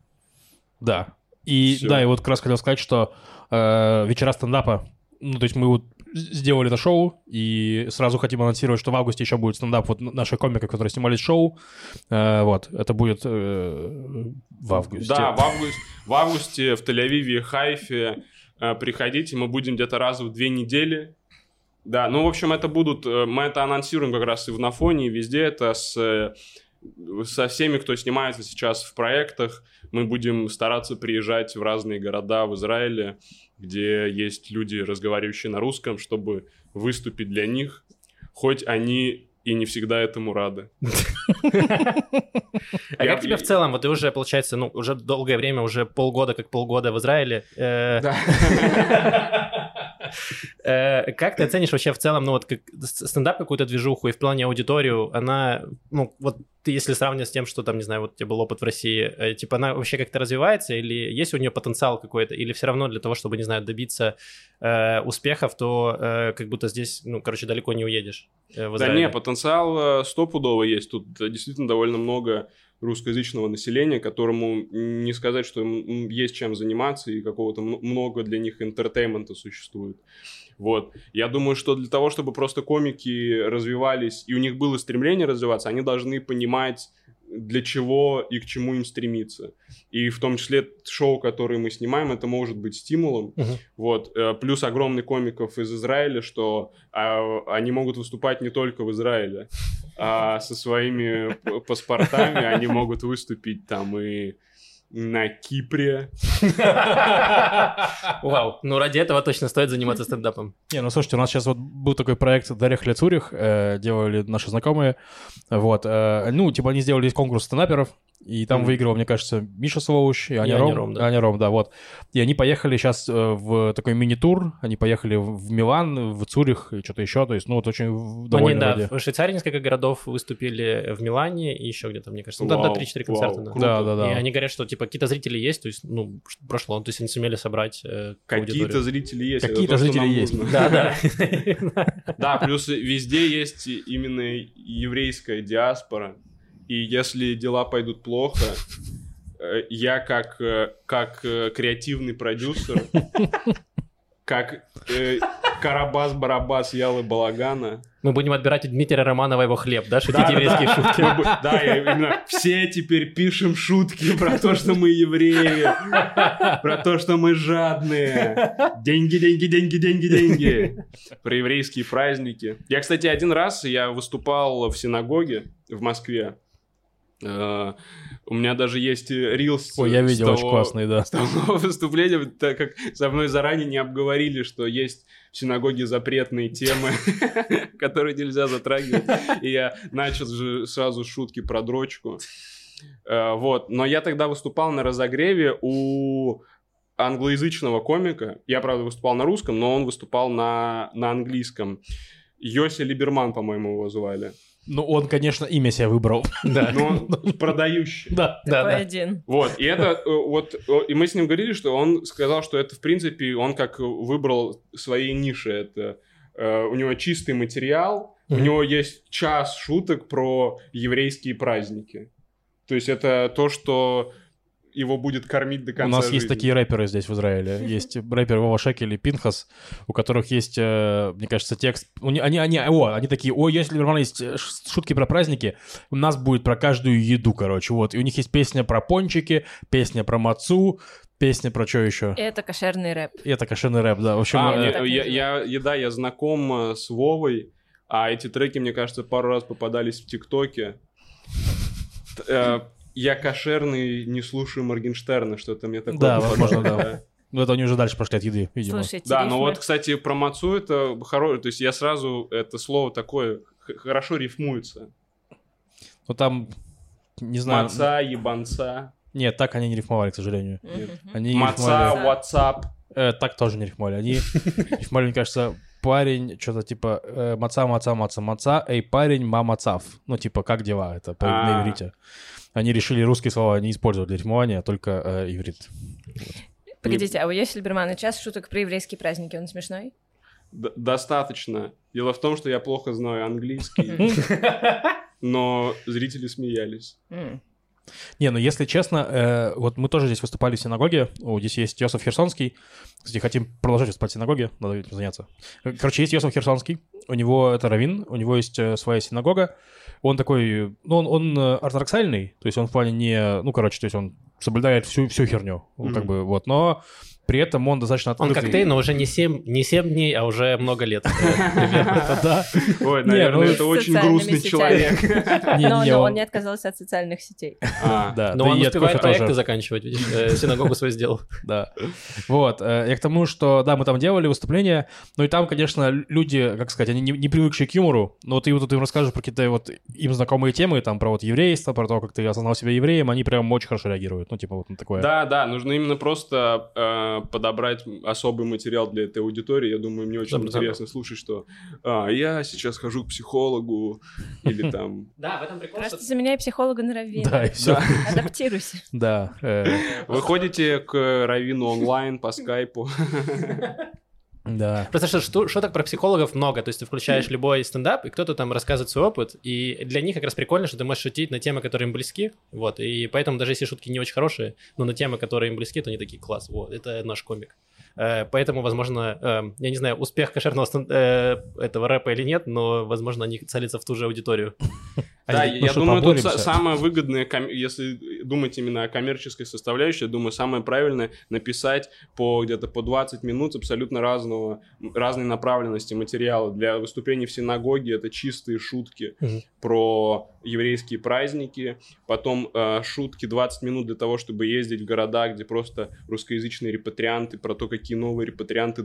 Да. И Всё. да, и вот как раз хотел сказать, что э, вечера стендапа, ну, то есть мы вот сделали это шоу, и сразу хотим анонсировать, что в августе еще будет стендап вот наших комиков, которые снимались шоу. Э, вот, это будет э, в августе. Да, в, август, в августе в Тель-Авиве Хайфе э, приходите, мы будем где-то раз в две недели. Да, ну, в общем, это будут, э, мы это анонсируем как раз и в Нафоне, и везде это с, э, со всеми, кто снимается сейчас в проектах. Мы будем стараться приезжать в разные города в Израиле, где есть люди, разговаривающие на русском, чтобы выступить для них, хоть они и не всегда этому рады. А как тебе в целом, вот ты уже, получается, ну, уже долгое время, уже полгода, как полгода в Израиле. э, Как ты оценишь вообще в целом, ну, вот как стендап какую-то движуху и в плане аудиторию, она, ну, вот ты если сравнивать с тем, что там, не знаю, вот у тебя был опыт в России, э, типа она вообще как-то развивается или есть у нее потенциал какой-то, или все равно для того, чтобы, не знаю, добиться э, успехов, то э, как будто здесь, ну, короче, далеко не уедешь э, Да не, потенциал э, стопудово есть. Тут действительно довольно много русскоязычного населения, которому не сказать, что есть чем заниматься, и какого-то много для них интертеймента существует. Вот. Я думаю, что для того, чтобы просто комики развивались, и у них было стремление развиваться, они должны понимать, для чего и к чему им стремиться. И в том числе шоу, которое мы снимаем, это может быть стимулом. Мгм. Вот. Э, Плюс огромный комиков из Израиля, что а, они могут выступать не только в Израиле, а со своими паспортами они могут выступить там и на Кипре. Вау, ну ради этого точно стоит заниматься стендапом. Не, ну слушайте, у нас сейчас вот был такой проект Дарех Ле Цурих, э, делали наши знакомые, вот, э, ну, типа они сделали конкурс стендаперов, и там Мгм. выиграл, мне кажется, Миша Слоуш и Аня Аня Ром. Ром, да. Аня Ром, да, вот. И они поехали сейчас в такой мини-тур, они поехали в Милан, в Цюрих и что-то еще, то есть, ну, вот очень Ну, они, довольны да, вроде. в Швейцарии несколько городов выступили в Милане и еще где-то, мне кажется. Ну, там Вау, до 3-4 вау, концерта, да. круто. Да, да, да. И они говорят, что, типа, какие-то зрители есть, то есть, ну, прошло, то есть они сумели собрать э, Какие-то аудиторию. зрители есть. Какие-то зрители есть. нужно. Да, да. Да, плюс везде есть именно еврейская диаспора. И если дела пойдут плохо, э, я как, э, как э, креативный продюсер, как э, Карабас-Барабас Ялы Балагана, Мы будем отбирать у Дмитрия Романова его хлеб, да, шутить Да, еврейские да. шутки. Мы Да, я именно все теперь пишем шутки про то, что мы евреи, про то, что мы жадные. Деньги, деньги, деньги, деньги, деньги. Про еврейские праздники. Я, кстати, один раз я выступал в синагоге в Москве. Э, У меня даже есть рилс. Ой, я видел, того- очень классный, да. с того выступления, так как со мной заранее не обговорили, что есть в синагоге запретные темы, которые нельзя затрагивать. И я начал же сразу шутки про дрочку. Э, Вот. Но я тогда выступал на разогреве у англоязычного комика. Я, правда, выступал на русском, но он выступал на, на английском. Йоси Либерман, по-моему, его звали. Ну, он, конечно, имя себе выбрал. Да. Но он продающий. Да. Да, да. один. Вот, и это э, вот, э, и мы с ним говорили, что он сказал, что это, в принципе, он как выбрал своей ниши, это э, у него чистый материал, у него есть час шуток про еврейские праздники. То есть это то, что его будет кормить до У конца нас есть жизни. такие рэперы здесь, в Израиле. Есть рэпер Вова Шекель и Пинхас, у которых есть, э, мне кажется, текст... У Они, они, о, они такие, ой, если у нас есть э, шутки про праздники, у нас будет про каждую еду, короче, вот. И у них есть песня про пончики, песня про мацу, песня про что еще? Это кошерный рэп. Это кошерный рэп, да. В общем, А, я, называется. я, я- да, я знаком э, с Вовой, а эти треки, мне кажется, пару раз попадались в ТикТоке. Я кошерный, не слушаю Моргенштерна, что-то мне такое. Да, возможно, да. ну это они уже дальше пошли от еды, видимо. Слушайте, Да, рифмы. но вот, кстати, про мацу это хорошее, то есть я сразу, это слово такое, хорошо рифмуется. Ну там, не знаю... Маца, ебанца, Нет, так они не рифмовали, к сожалению. Они маца, рифмовали- WhatsApp. Э, так тоже не рифмовали. Они рифмовали, мне кажется, парень, что-то типа э, маца, маца, маца, маца, эй, парень, мама, цав. Ну, типа, как дела? Это по- на А. иврите. Они решили русские слова не использовать для рифмования, а только э, иврит. Погодите, а у Ессельбермана час шуток про еврейские праздники, он смешной? Д- достаточно. Дело в том, что я плохо знаю английский, но зрители смеялись. Не, ну если честно, э, вот мы тоже здесь выступали в синагоге, О, здесь есть Йосиф Херсонский, кстати, хотим продолжать выступать в синагоге, надо этим заняться. Короче, есть Йосиф Херсонский, у него это равин, у него есть э, своя синагога, он такой, ну он, он э, ортодоксальный, то есть он в плане не, ну короче, то есть он соблюдает всю, всю херню, ну, как бы вот, но при этом он достаточно Он открытый. как ты, но уже не 7, не 7 дней, а уже много лет. Ой, наверное, ну, это очень грустный человек. Но он- он не отказался от социальных сетей. А, Да, Но он успевает проекты заканчивать, э, синагогу свою сделал. Да. Вот. э, Я к тому, что, да, мы там делали выступления, но и там, конечно, люди, как сказать, они не, привыкшие к юмору, но вот ты вот им расскажешь про какие-то вот им знакомые темы, там, про вот еврейство, про то, как ты осознал себя евреем, они прям очень хорошо реагируют. Ну, типа, вот на такое. Да, да, нужно именно просто подобрать особый материал для этой аудитории. Я думаю, мне очень Да, да. интересно слушать, что а, я сейчас хожу к психологу или там... Да, в этом прикол, Просто заменяй психолога на раввина. Да, и все. Адаптируйся. Да. э, Вы ходите к Равину онлайн по скайпу. Да. Просто что, что, шуток про психологов много, то есть ты включаешь любой стендап, и кто-то там рассказывает свой опыт, и для них как раз прикольно, что ты можешь шутить на темы, которые им близки, вот, и поэтому даже если шутки не очень хорошие, но на темы, которые им близки, то они такие, класс, вот, это наш комик. Э, Поэтому, возможно, эм, я не знаю, успех кошерного стен- э, этого рэпа или нет, но, возможно, они целятся в ту же аудиторию. Да, Они- ну я что, думаю, тут поборемся? самое выгодное, если думать именно о коммерческой составляющей, я думаю, самое правильное написать по где-то по 20 минут абсолютно разного, разной направленности материала. Для выступлений в синагоге это чистые шутки Мгм. про еврейские праздники, потом э, шутки 20 минут для того, чтобы ездить в города, где просто русскоязычные репатрианты, про то, какие новые репатрианты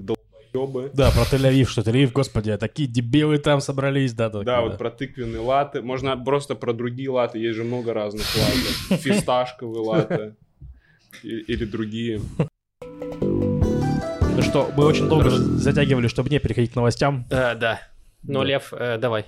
долбоебы. Да, про Тель-Авив, что Тель-Авив, господи, а такие дебилы там собрались, да. Да, такие, вот про тыквенные латы. Можно просто про другие латы. Есть же много разных латы. Фисташковые латы. Или другие. Ну что, мы очень долго затягивали, чтобы не переходить к новостям. Э, Да. Ну, Да. Лев, э, давай.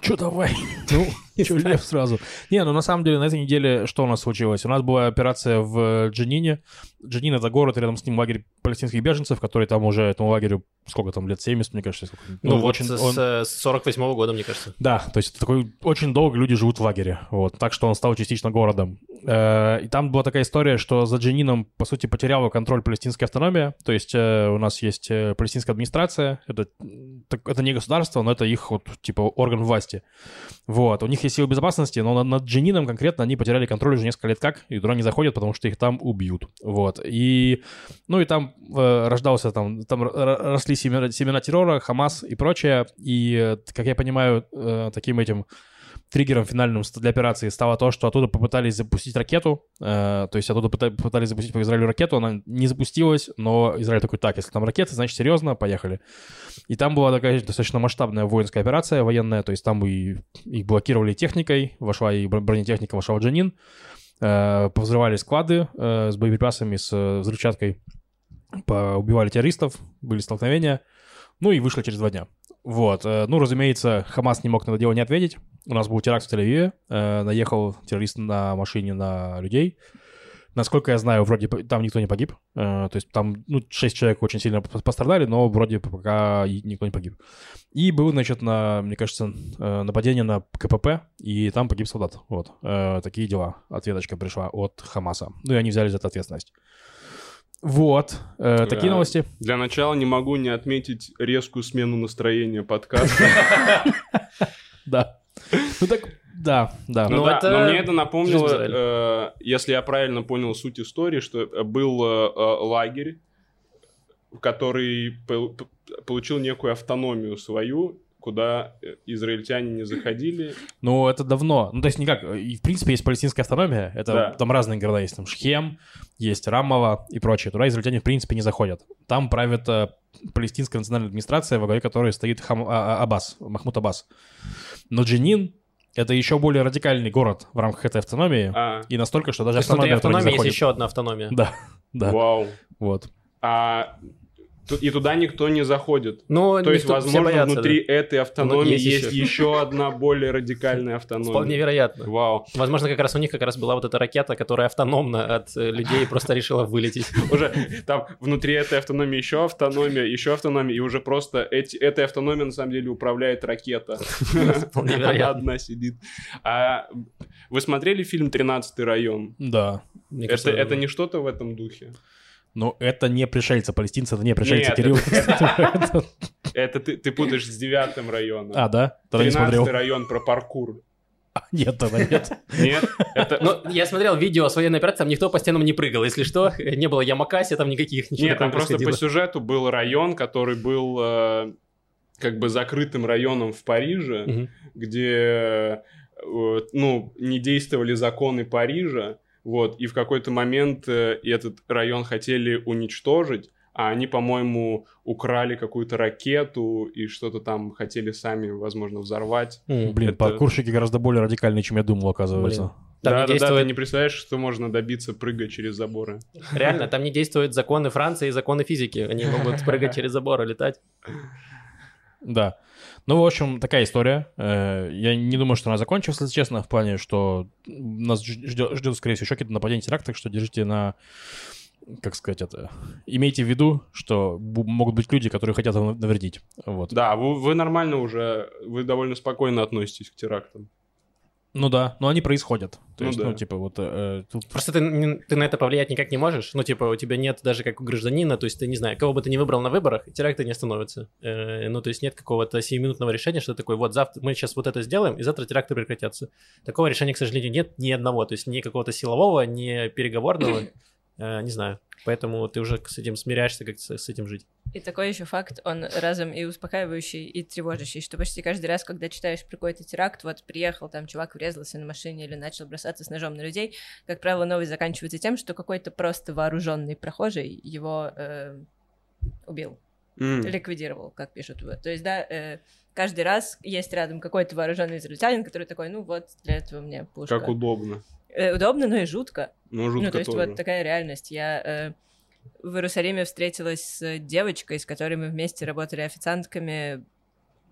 Че давай? Ну, че лев сразу? Не, ну на самом деле на этой неделе что у нас случилось? У нас была операция в Дженине. Дженин — это город, рядом с ним лагерь палестинских беженцев, который там уже этому лагерю, сколько там, лет 70, мне кажется. сколько. Ну, вот очень, с, он- с 48 года, мне кажется. Да, то есть это такой очень долго люди живут в лагере, вот, так что он стал частично городом. Э, И там была такая история, что за Дженином, по сути, потеряла контроль палестинская автономия, то есть э, у нас есть э, палестинская администрация, это, это не государство, но это их вот, типа, орган власти. Вот, у них есть силы безопасности, но над, Дженином конкретно они потеряли контроль уже несколько лет как, и туда не заходят, потому что их там убьют, вот. И, ну и там э, рождался, там, там росли семена, семена террора, Хамас и прочее, и, э, как я понимаю, э, таким этим триггером финальным для операции стало то, что оттуда попытались запустить ракету, э, то есть оттуда пыта- попытались запустить по Израилю ракету, она не запустилась, но Израиль такой, так, если там ракеты, значит, серьезно, поехали. И там была такая достаточно масштабная воинская операция военная, то есть там и их блокировали техникой, вошла и бро- бронетехника, вошла в Джанин, э, повзрывали склады э, с боеприпасами, с э, взрывчаткой, поубивали террористов, были столкновения, ну и вышли через два дня. Вот. э, Ну, разумеется, Хамас не мог на это дело не ответить. У нас был теракт в Тель-Авиве. э, Наехал террорист на машине на людей. Насколько я знаю, вроде там никто не погиб. Э, То есть там, ну, шесть человек очень сильно пострадали, но вроде пока никто не погиб. И был, значит, на, мне кажется, нападение на КПП, и там погиб солдат. Вот. Такие дела. Ответочка пришла от Хамаса. Ну, и они взяли за это ответственность. Вот. Э, Такие новости. Для начала не могу не отметить резкую смену настроения подкаста. Да. Ну так, да, да. Ну да, это но мне это напомнило, э, если я правильно понял суть истории, что э, был э, лагерь, который получил некую автономию свою, куда э, израильтяне не заходили. Ну, это давно. Ну, то есть никак. И, в принципе, есть палестинская автономия. Это Да. там разные города есть. Там Шхем, есть Рамова и прочее. Туда израильтяне, в принципе, не заходят. Там правит э, палестинская национальная администрация, во главе которой стоит Хам- а- а- Аббас, Махмуд Аббас. Но Дженин — это еще более радикальный город в рамках этой автономии. А, И настолько, что даже автономия автономии есть заходит. еще одна автономия. Да, да, вау. вот. А И туда никто не заходит. Ну, То есть, никто- возможно, боятся, внутри да. этой автономии есть есть, еще. одна более радикальная автономия. Вполне вероятно. Вау. Возможно, как раз у них как раз была вот эта ракета, которая автономна от э, людей просто решила вылететь. Уже там внутри этой автономии еще автономия, еще автономия, и уже просто эти, этой автономией на самом деле управляет ракета. Вполне вероятно. Одна сидит. А вы смотрели фильм «Тринадцатый район»? Да. Это, это не что-то в этом духе. Но это не пришельцы, палестинцы, это не пришельцы, Нет, Кирилл. Это ты, ты путаешь с девятым районом. А, да? Тринадцатый район про паркур. Нет, тогда нет. Нет? Это... Ну, я смотрел видео с военной операции, там никто по стенам не прыгал. Если что, не было ямакаси там никаких, ничего Нет, там просто по сюжету был район, который был э, как бы закрытым районом в Париже, где э, ну, не действовали законы Парижа, вот, и в какой-то момент э, этот район хотели уничтожить, а они, по-моему, украли какую-то ракету и что-то там хотели сами, возможно, взорвать. М. Блин, Это- паркурщики гораздо более радикальные, чем я думал, оказывается. Блин. Там да, не да, да, действует- ты не представляешь, что можно добиться, прыгая через заборы. Реально, там не действуют законы Франции и законы физики. Они могут прыгать через забор и летать. Да. Ну, в общем, такая история. Э, Я не думаю, что она закончилась, если честно, в плане, что нас ждет, ждет скорее всего, еще какие-то нападения, теракты, так что держите на как сказать это, имейте в виду, что могут быть люди, которые хотят вам навредить. Вот. Да, вы, вы нормально уже, вы довольно спокойно относитесь к терактам. Ну да, но они происходят. То Ну есть, да. ну, типа, вот э, тут Просто ты, ты на это повлиять никак не можешь. Ну, типа, у тебя нет даже как у гражданина, то есть ты, не знаю, кого бы ты ни выбрал на выборах, теракты не остановятся. Э, ну, то есть нет какого-то сиюминутного решения, что такое, вот завтра мы сейчас вот это сделаем, и завтра теракты прекратятся. Такого решения, к сожалению, нет ни одного. То есть ни какого-то силового, ни переговорного. Э, не знаю. Поэтому ты уже с этим смиряешься, как с, этим жить. И такой еще факт, он разом и успокаивающий, и тревожащий, что почти каждый раз, когда читаешь про какой-то теракт, вот приехал там чувак, врезался на машине или начал бросаться с ножом на людей, как правило, новость заканчивается тем, что какой-то просто вооруженный прохожий его э, убил, М. ликвидировал, как пишут. Вот. То есть, да, э, каждый раз есть рядом какой-то вооруженный израильтянин, который такой, ну вот, для этого мне пушка. Как удобно. Э, удобно, но и жутко. Ну, жутко Ну, то есть тоже. вот такая реальность. Я э, в Иерусалиме встретилась с девочкой, с которой мы вместе работали официантками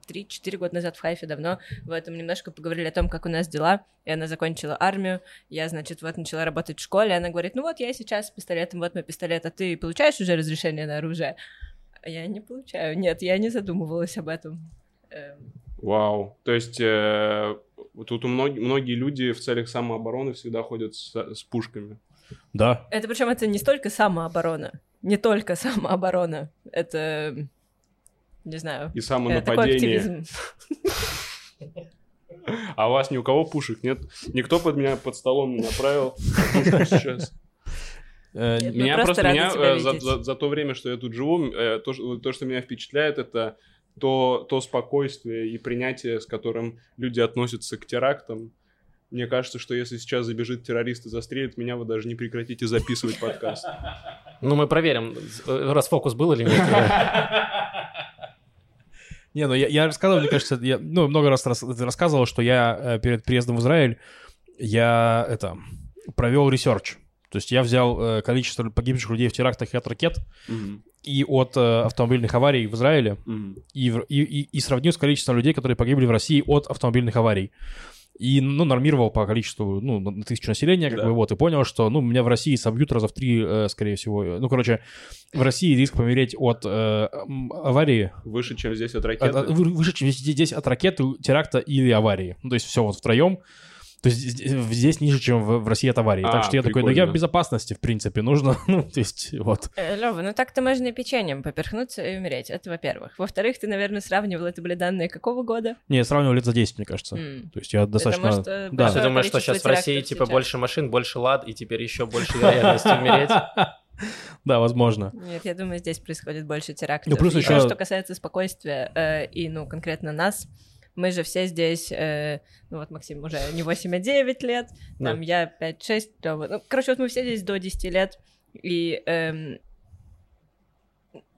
3-4 года назад в Хайфе давно. В этом немножко поговорили о том, как у нас дела. И она закончила армию. Я, значит, вот начала работать в школе. Она говорит, ну вот я сейчас с пистолетом, вот мой пистолет, а ты получаешь уже разрешение на оружие? А я не получаю. Нет, я не задумывалась об этом. Эм, Вау. То есть э, тут у мног- многие люди в целях самообороны всегда ходят с, с пушками. Да, Это причем это не столько самооборона, не только самооборона. Это, не знаю, И самонападение. А у вас ни у кого пушек нет? Никто под меня под столом не направил пушку сейчас. Э, Меня просто меня, э, за, то время, что я тут живу, э, то, что меня впечатляет, это то, то спокойствие и принятие, с которым люди относятся к терактам. Мне кажется, что если сейчас забежит террорист и застрелит меня, вы даже не прекратите записывать подкаст. Ну, мы проверим, э, расфокус был или нет. Не, ну я, я рассказывал, мне кажется, я ну, много раз рас- рассказывал, что я э, перед приездом в Израиль, я это, провел research. То есть я взял э, количество погибших людей в терактах и от ракет, и от э, автомобильных аварий в Израиле, и, в- и, и, и сравнил с количеством людей, которые погибли в России от автомобильных аварий. И, ну, нормировал по количеству, ну, на тысячу населения, как Да. бы, вот, и понял, что, ну, меня в России собьют раза в три, э, скорее всего. Ну, короче, в России риск помереть от э, аварии Выше, чем здесь от от- ракеты. от- вы- выше, чем здесь, здесь от ракеты, теракта или аварии. Ну, то есть все вот втроем. То есть здесь, ниже, чем в, в России от аварии. А, так что я такой, ну я прикольно. в безопасности, в принципе, нужно. Ну, то есть, вот. Лева, ну так-то можно и печеньем поперхнуться и умереть. Это во-первых. Во-вторых, ты, наверное, сравнивал, это были данные какого года? Не, я сравнивал лет за 10, мне кажется. М. То есть я достаточно... Потому что да. Ты думаешь, что сейчас в России, типа, сейчас. больше машин, больше лад, и теперь еще больше вероятности умереть? Да, возможно. Нет, я думаю, здесь происходит больше терактов. Ну, плюс еще- то, что касается спокойствия э, и, ну, конкретно нас, мы же все здесь, э, ну вот Максим уже не 8, а 9 лет, там Да. я 5-6, Лёва. ну, короче, вот мы все здесь до 10 лет, и эм,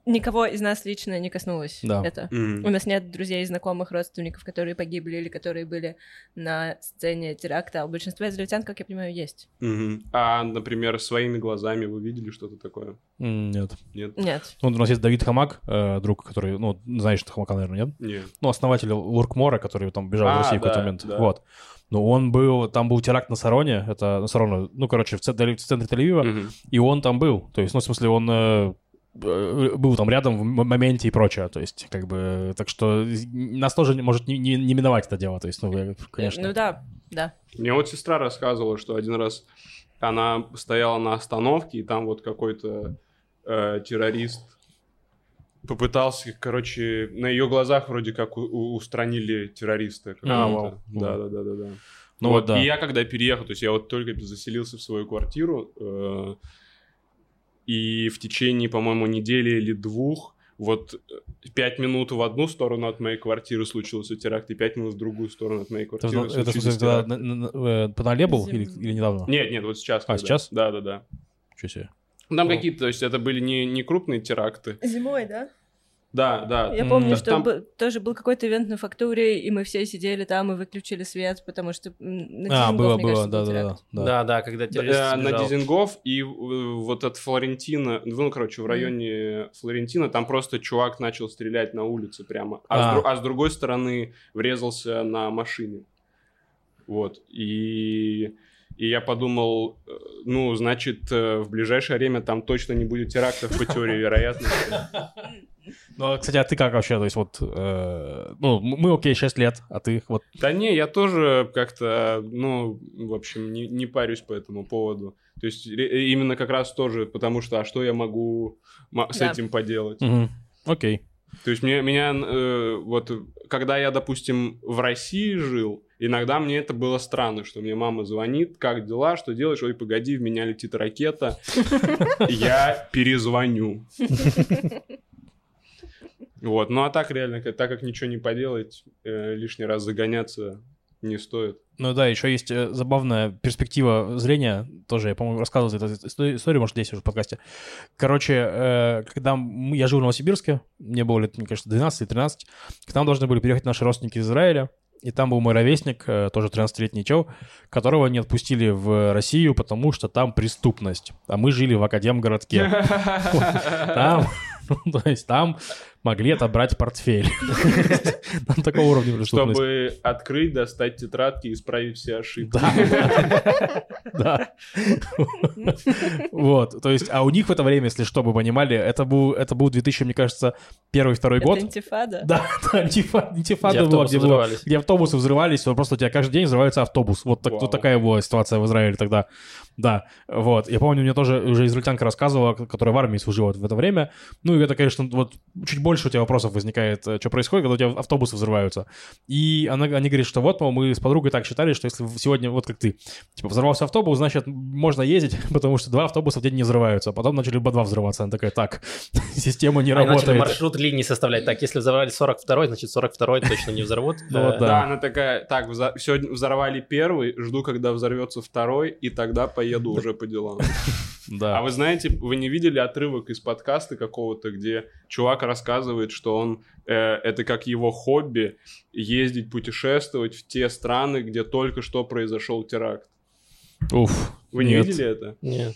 никого из нас лично не коснулось Да. это. Мгм. У нас нет друзей, знакомых, родственников, которые погибли или которые были на сцене теракта. А у большинства израильтян, как я понимаю, есть. Мгм. А, например, своими глазами вы видели что-то такое? М, Нет. Нет? Нет. Ну, у нас есть Давид Хамак, э, друг, который, ну, знаешь, что Хамака, наверное, нет? Нет. Ну, основатель Луркмора, который там бежал А, в Россию в какой-то да, момент. да. Вот. Ну, он был, там был теракт на Сароне, это на Сароне, ну, короче, в центре, в центре Тель-Авива, Мгм. и он там был. То есть, ну, в смысле, он э, был там рядом в моменте и прочее. То есть, как бы, так что нас тоже может не, не- не миновать это дело. То есть, ну, конечно. Ну да, да. Мне вот сестра рассказывала, что один раз она стояла на остановке, и там вот какой-то э, террорист попытался, короче, на ее глазах вроде как у- у- устранили террориста. А, вау. Да, да, да, да, да. Ну, вот, да. И я когда переехал, то есть я вот только заселился в свою квартиру, э, и в течение, по-моему, недели или двух, вот э, пять минут в одну сторону от моей квартиры случился теракт, и пять минут в другую сторону от моей Это, квартиры это, в случились смысле, когда теракты. на- на- э, по нале был или, или недавно? Нет, нет, вот сейчас. А, когда. сейчас? Да, да, да. Ничего себе. Там Ну. какие-то, то есть это были не, не крупные теракты. Зимой, да? Да, да. Я помню, да, что там- бы- тоже был какой-то ивент на фактории, и мы все сидели там и выключили свет, потому что на А, было, мне было, кажется, да, был да, да, да. Да, да, когда террорист Э, на сбежал. Дизингоф и э, вот от Флорентина, ну, короче, в районе Флорентина, там просто чувак начал стрелять на улице прямо, а, С, А. дру- а с другой стороны врезался на машине. Вот, и, и я подумал, э, ну, значит, в ближайшее время там точно не будет терактов по теории вероятности. Ну, а, кстати, а ты как вообще? То есть вот, э, ну, мы, окей, 6 лет, а ты вот... Да не, я тоже как-то, ну, в общем, не, не парюсь по этому поводу. То есть ре- именно как раз тоже, потому что, а что я могу с Да. этим поделать? Мгм. Окей. То есть мне, меня, э, вот, когда я, допустим, в России жил, иногда мне это было странно, что мне мама звонит, как дела, что делаешь? Ой, погоди, в меня летит ракета, я перезвоню. Вот, ну а так реально, так как ничего не поделать, э, лишний раз загоняться не стоит. Ну да, еще есть э, забавная перспектива зрения, тоже я, по-моему, рассказывал эту историю, историю, может, здесь уже в подкасте. Короче, э, когда мы- я жил в Новосибирске, мне было лет, мне кажется, 12 или 13, к нам должны были переехать наши родственники из Израиля, и там был мой ровесник, э, тоже 13-летний чел, которого не отпустили в Россию, потому что там преступность. А мы жили в Академгородке. Там, ну, то есть там могли отобрать портфель. Там такого уровня преступности. Чтобы открыть, достать тетрадки и исправить все ошибки. Да. Да. Вот, то есть, а у них в это время, если что, вы понимали, это был, это был 2000, мне кажется, первый, второй год. интифада? Да, да, антифа- антифада Где была, автобусы где, было- где автобусы взрывались, вот просто у тебя каждый день взрывается автобус. Вот, так, Вау. вот такая была ситуация в Израиле тогда. Да, вот. Я помню, мне тоже уже израильтянка рассказывала, которая в армии служила в это время. Ну, и это, конечно, вот чуть больше у тебя вопросов возникает, э, что происходит, когда у тебя автобусы взрываются. И она, они говорят, что вот, мол, мы с подругой так считали, что если сегодня, вот как ты, типа, взорвался автобус, значит, можно ездить, потому что два автобуса в день не взрываются. А потом начали по два взрываться. Она такая, так, система не Они начали работает. маршрут линий составлять. Так, если взорвали 42-й, значит 42-й точно не взорвут. Ну да. Она такая, так, сегодня взорвали первый, жду, когда взорвется второй, и тогда поеду уже по делам. Да. А вы знаете, вы не видели отрывок из подкаста какого-то, где чувак рассказывает, что он э, это как его хобби ездить, путешествовать в те страны, где только что произошел теракт. Уф. Вы не нет. видели это? Нет.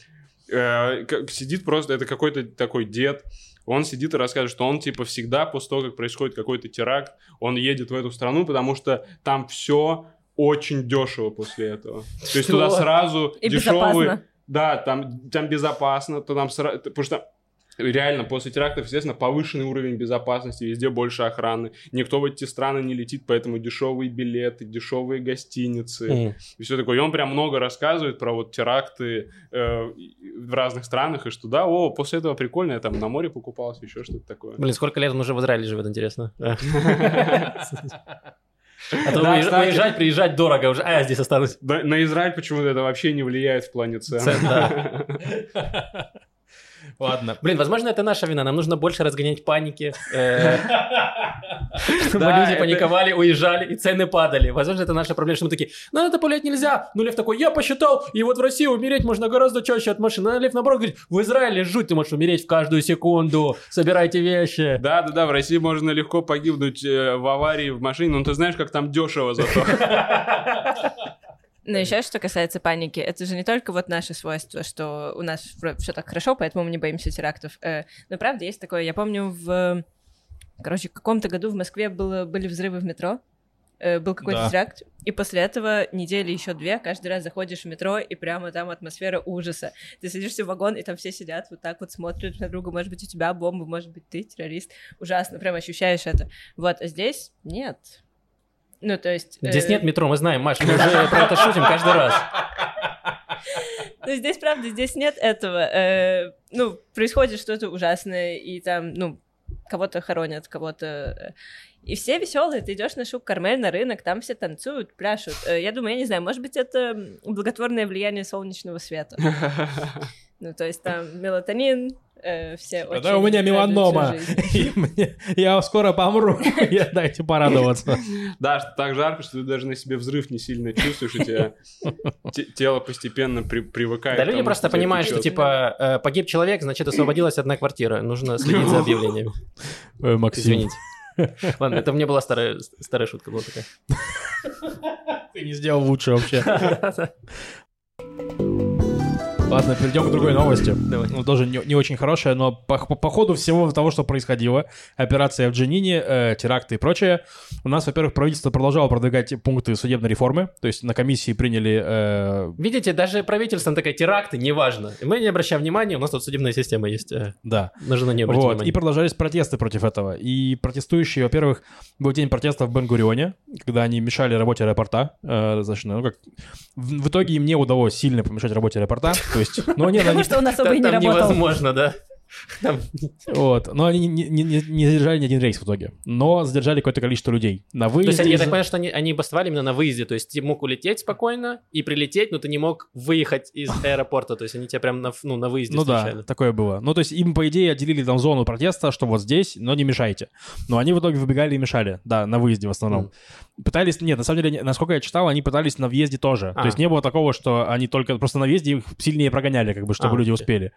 Э, как- сидит просто, это какой-то такой дед, он сидит и рассказывает, что он типа всегда после того, как происходит какой-то теракт, он едет в эту страну, потому что там все очень дешево после этого. То есть туда сразу И дешевые... безопасно. Да, там, там безопасно, то там сра- потому что реально после терактов, естественно, повышенный уровень безопасности, везде больше охраны. Никто в эти страны не летит, поэтому дешевые билеты, дешевые гостиницы М. и все такое. И он прям много рассказывает про вот теракты э, в разных странах, и что да, о, после этого прикольно, я там на море покупался, еще что-то такое. Блин, сколько лет он уже в Израиле живет, интересно. А то Да, кстати. выезжать, приезжать дорого уже. А, я здесь останусь. На Израиль почему-то это вообще не влияет в плане цен. Цен, да. Ладно. Блин, возможно, это наша вина. Нам нужно больше разгонять паники. э, Чтобы люди паниковали, уезжали, и цены падали. Возможно, это наша проблема, что мы такие, ну это пулять нельзя. Ну Лев такой, я посчитал, и вот в России умереть можно гораздо чаще от машины. А Лев наоборот говорит, в Израиле жуть, ты можешь умереть в каждую секунду. Собирайте вещи. Да, да, да, в России можно легко погибнуть э, в аварии в машине, но ты знаешь, как там дешево зато. Но еще что касается паники, это же не только вот наши свойства, что у нас все так хорошо, поэтому мы не боимся терактов. Э, Но правда есть такое, я помню в, короче, в каком-то году в Москве было, были взрывы в метро, э, был какой-то Да. теракт, и после этого недели еще две, каждый раз заходишь в метро, и прямо там атмосфера ужаса. Ты садишься в вагон, и там все сидят вот так вот, смотрят на друга, может быть, у тебя бомба, может быть, ты террорист. Ужасно, прям ощущаешь это. Вот, а здесь нет. Ну, то есть... Здесь э, нет метро, мы знаем, Маш, мы уже про это шутим каждый раз. Ну, здесь, правда, здесь нет этого. Э, ну, происходит что-то ужасное, и там, ну, кого-то хоронят, кого-то... э, И все веселые, ты идешь на шук Кармель, на рынок, там все танцуют, пляшут. Э, Я думаю, я не знаю, может быть, это благотворное влияние солнечного света. Ну, то есть там мелатонин, э, все очень Да, у меня меланома. И мне- Я скоро помру. Я- Дайте порадоваться. Да, что так жарко, что ты даже на себе взрыв не сильно чувствуешь, у тебя те- тело постепенно при- привыкает. Да люди просто понимают, что типа э, погиб человек, значит освободилась одна квартира. Нужно следить за объявлением. Э, Максим, Извините. Ладно, это мне была старая, старая шутка была такая. ты не сделал лучше вообще. Ладно, перейдем к другой новости. Давай. Ну, тоже не, не очень хорошая, но по, по, по ходу всего того, что происходило, операция в Дженине, э, теракты и прочее, у нас, во-первых, правительство продолжало продвигать пункты судебной реформы, то есть на комиссии приняли... э, Видите, даже правительство такая теракты, неважно. Мы не обращаем внимания, у нас тут судебная система есть. э, да, Нужно нее обратить Вот, и внимание. продолжались протесты против этого. И протестующие, во-первых, был день протестов в Бенгурионе, когда они мешали работе аэропорта. э, достаточно, ну, как... в, в итоге им не удалось сильно помешать работе аэропорта. То есть, ну, нет, Потому они, что он особо и не работал. невозможно, да. Вот, но они не, не- не- не задержали ни один рейс в итоге. Но задержали какое-то количество людей. На То есть выезде... они- я так понимаю, что они, они бастовали именно на выезде, то есть ты мог улететь спокойно и прилететь, но ты не мог выехать из аэропорта, то есть они тебя прям на, ну, на выезде Ну да, такое было. Ну, то есть им, по идее, отделили там зону протеста, что вот здесь, но не мешайте. Но они в итоге выбегали и мешали, да, на выезде в основном. Пытались, нет, на самом деле, насколько я читал, они пытались на въезде тоже. А. То есть не было такого, что они только просто на въезде их сильнее прогоняли, как бы, чтобы А, люди окей. успели.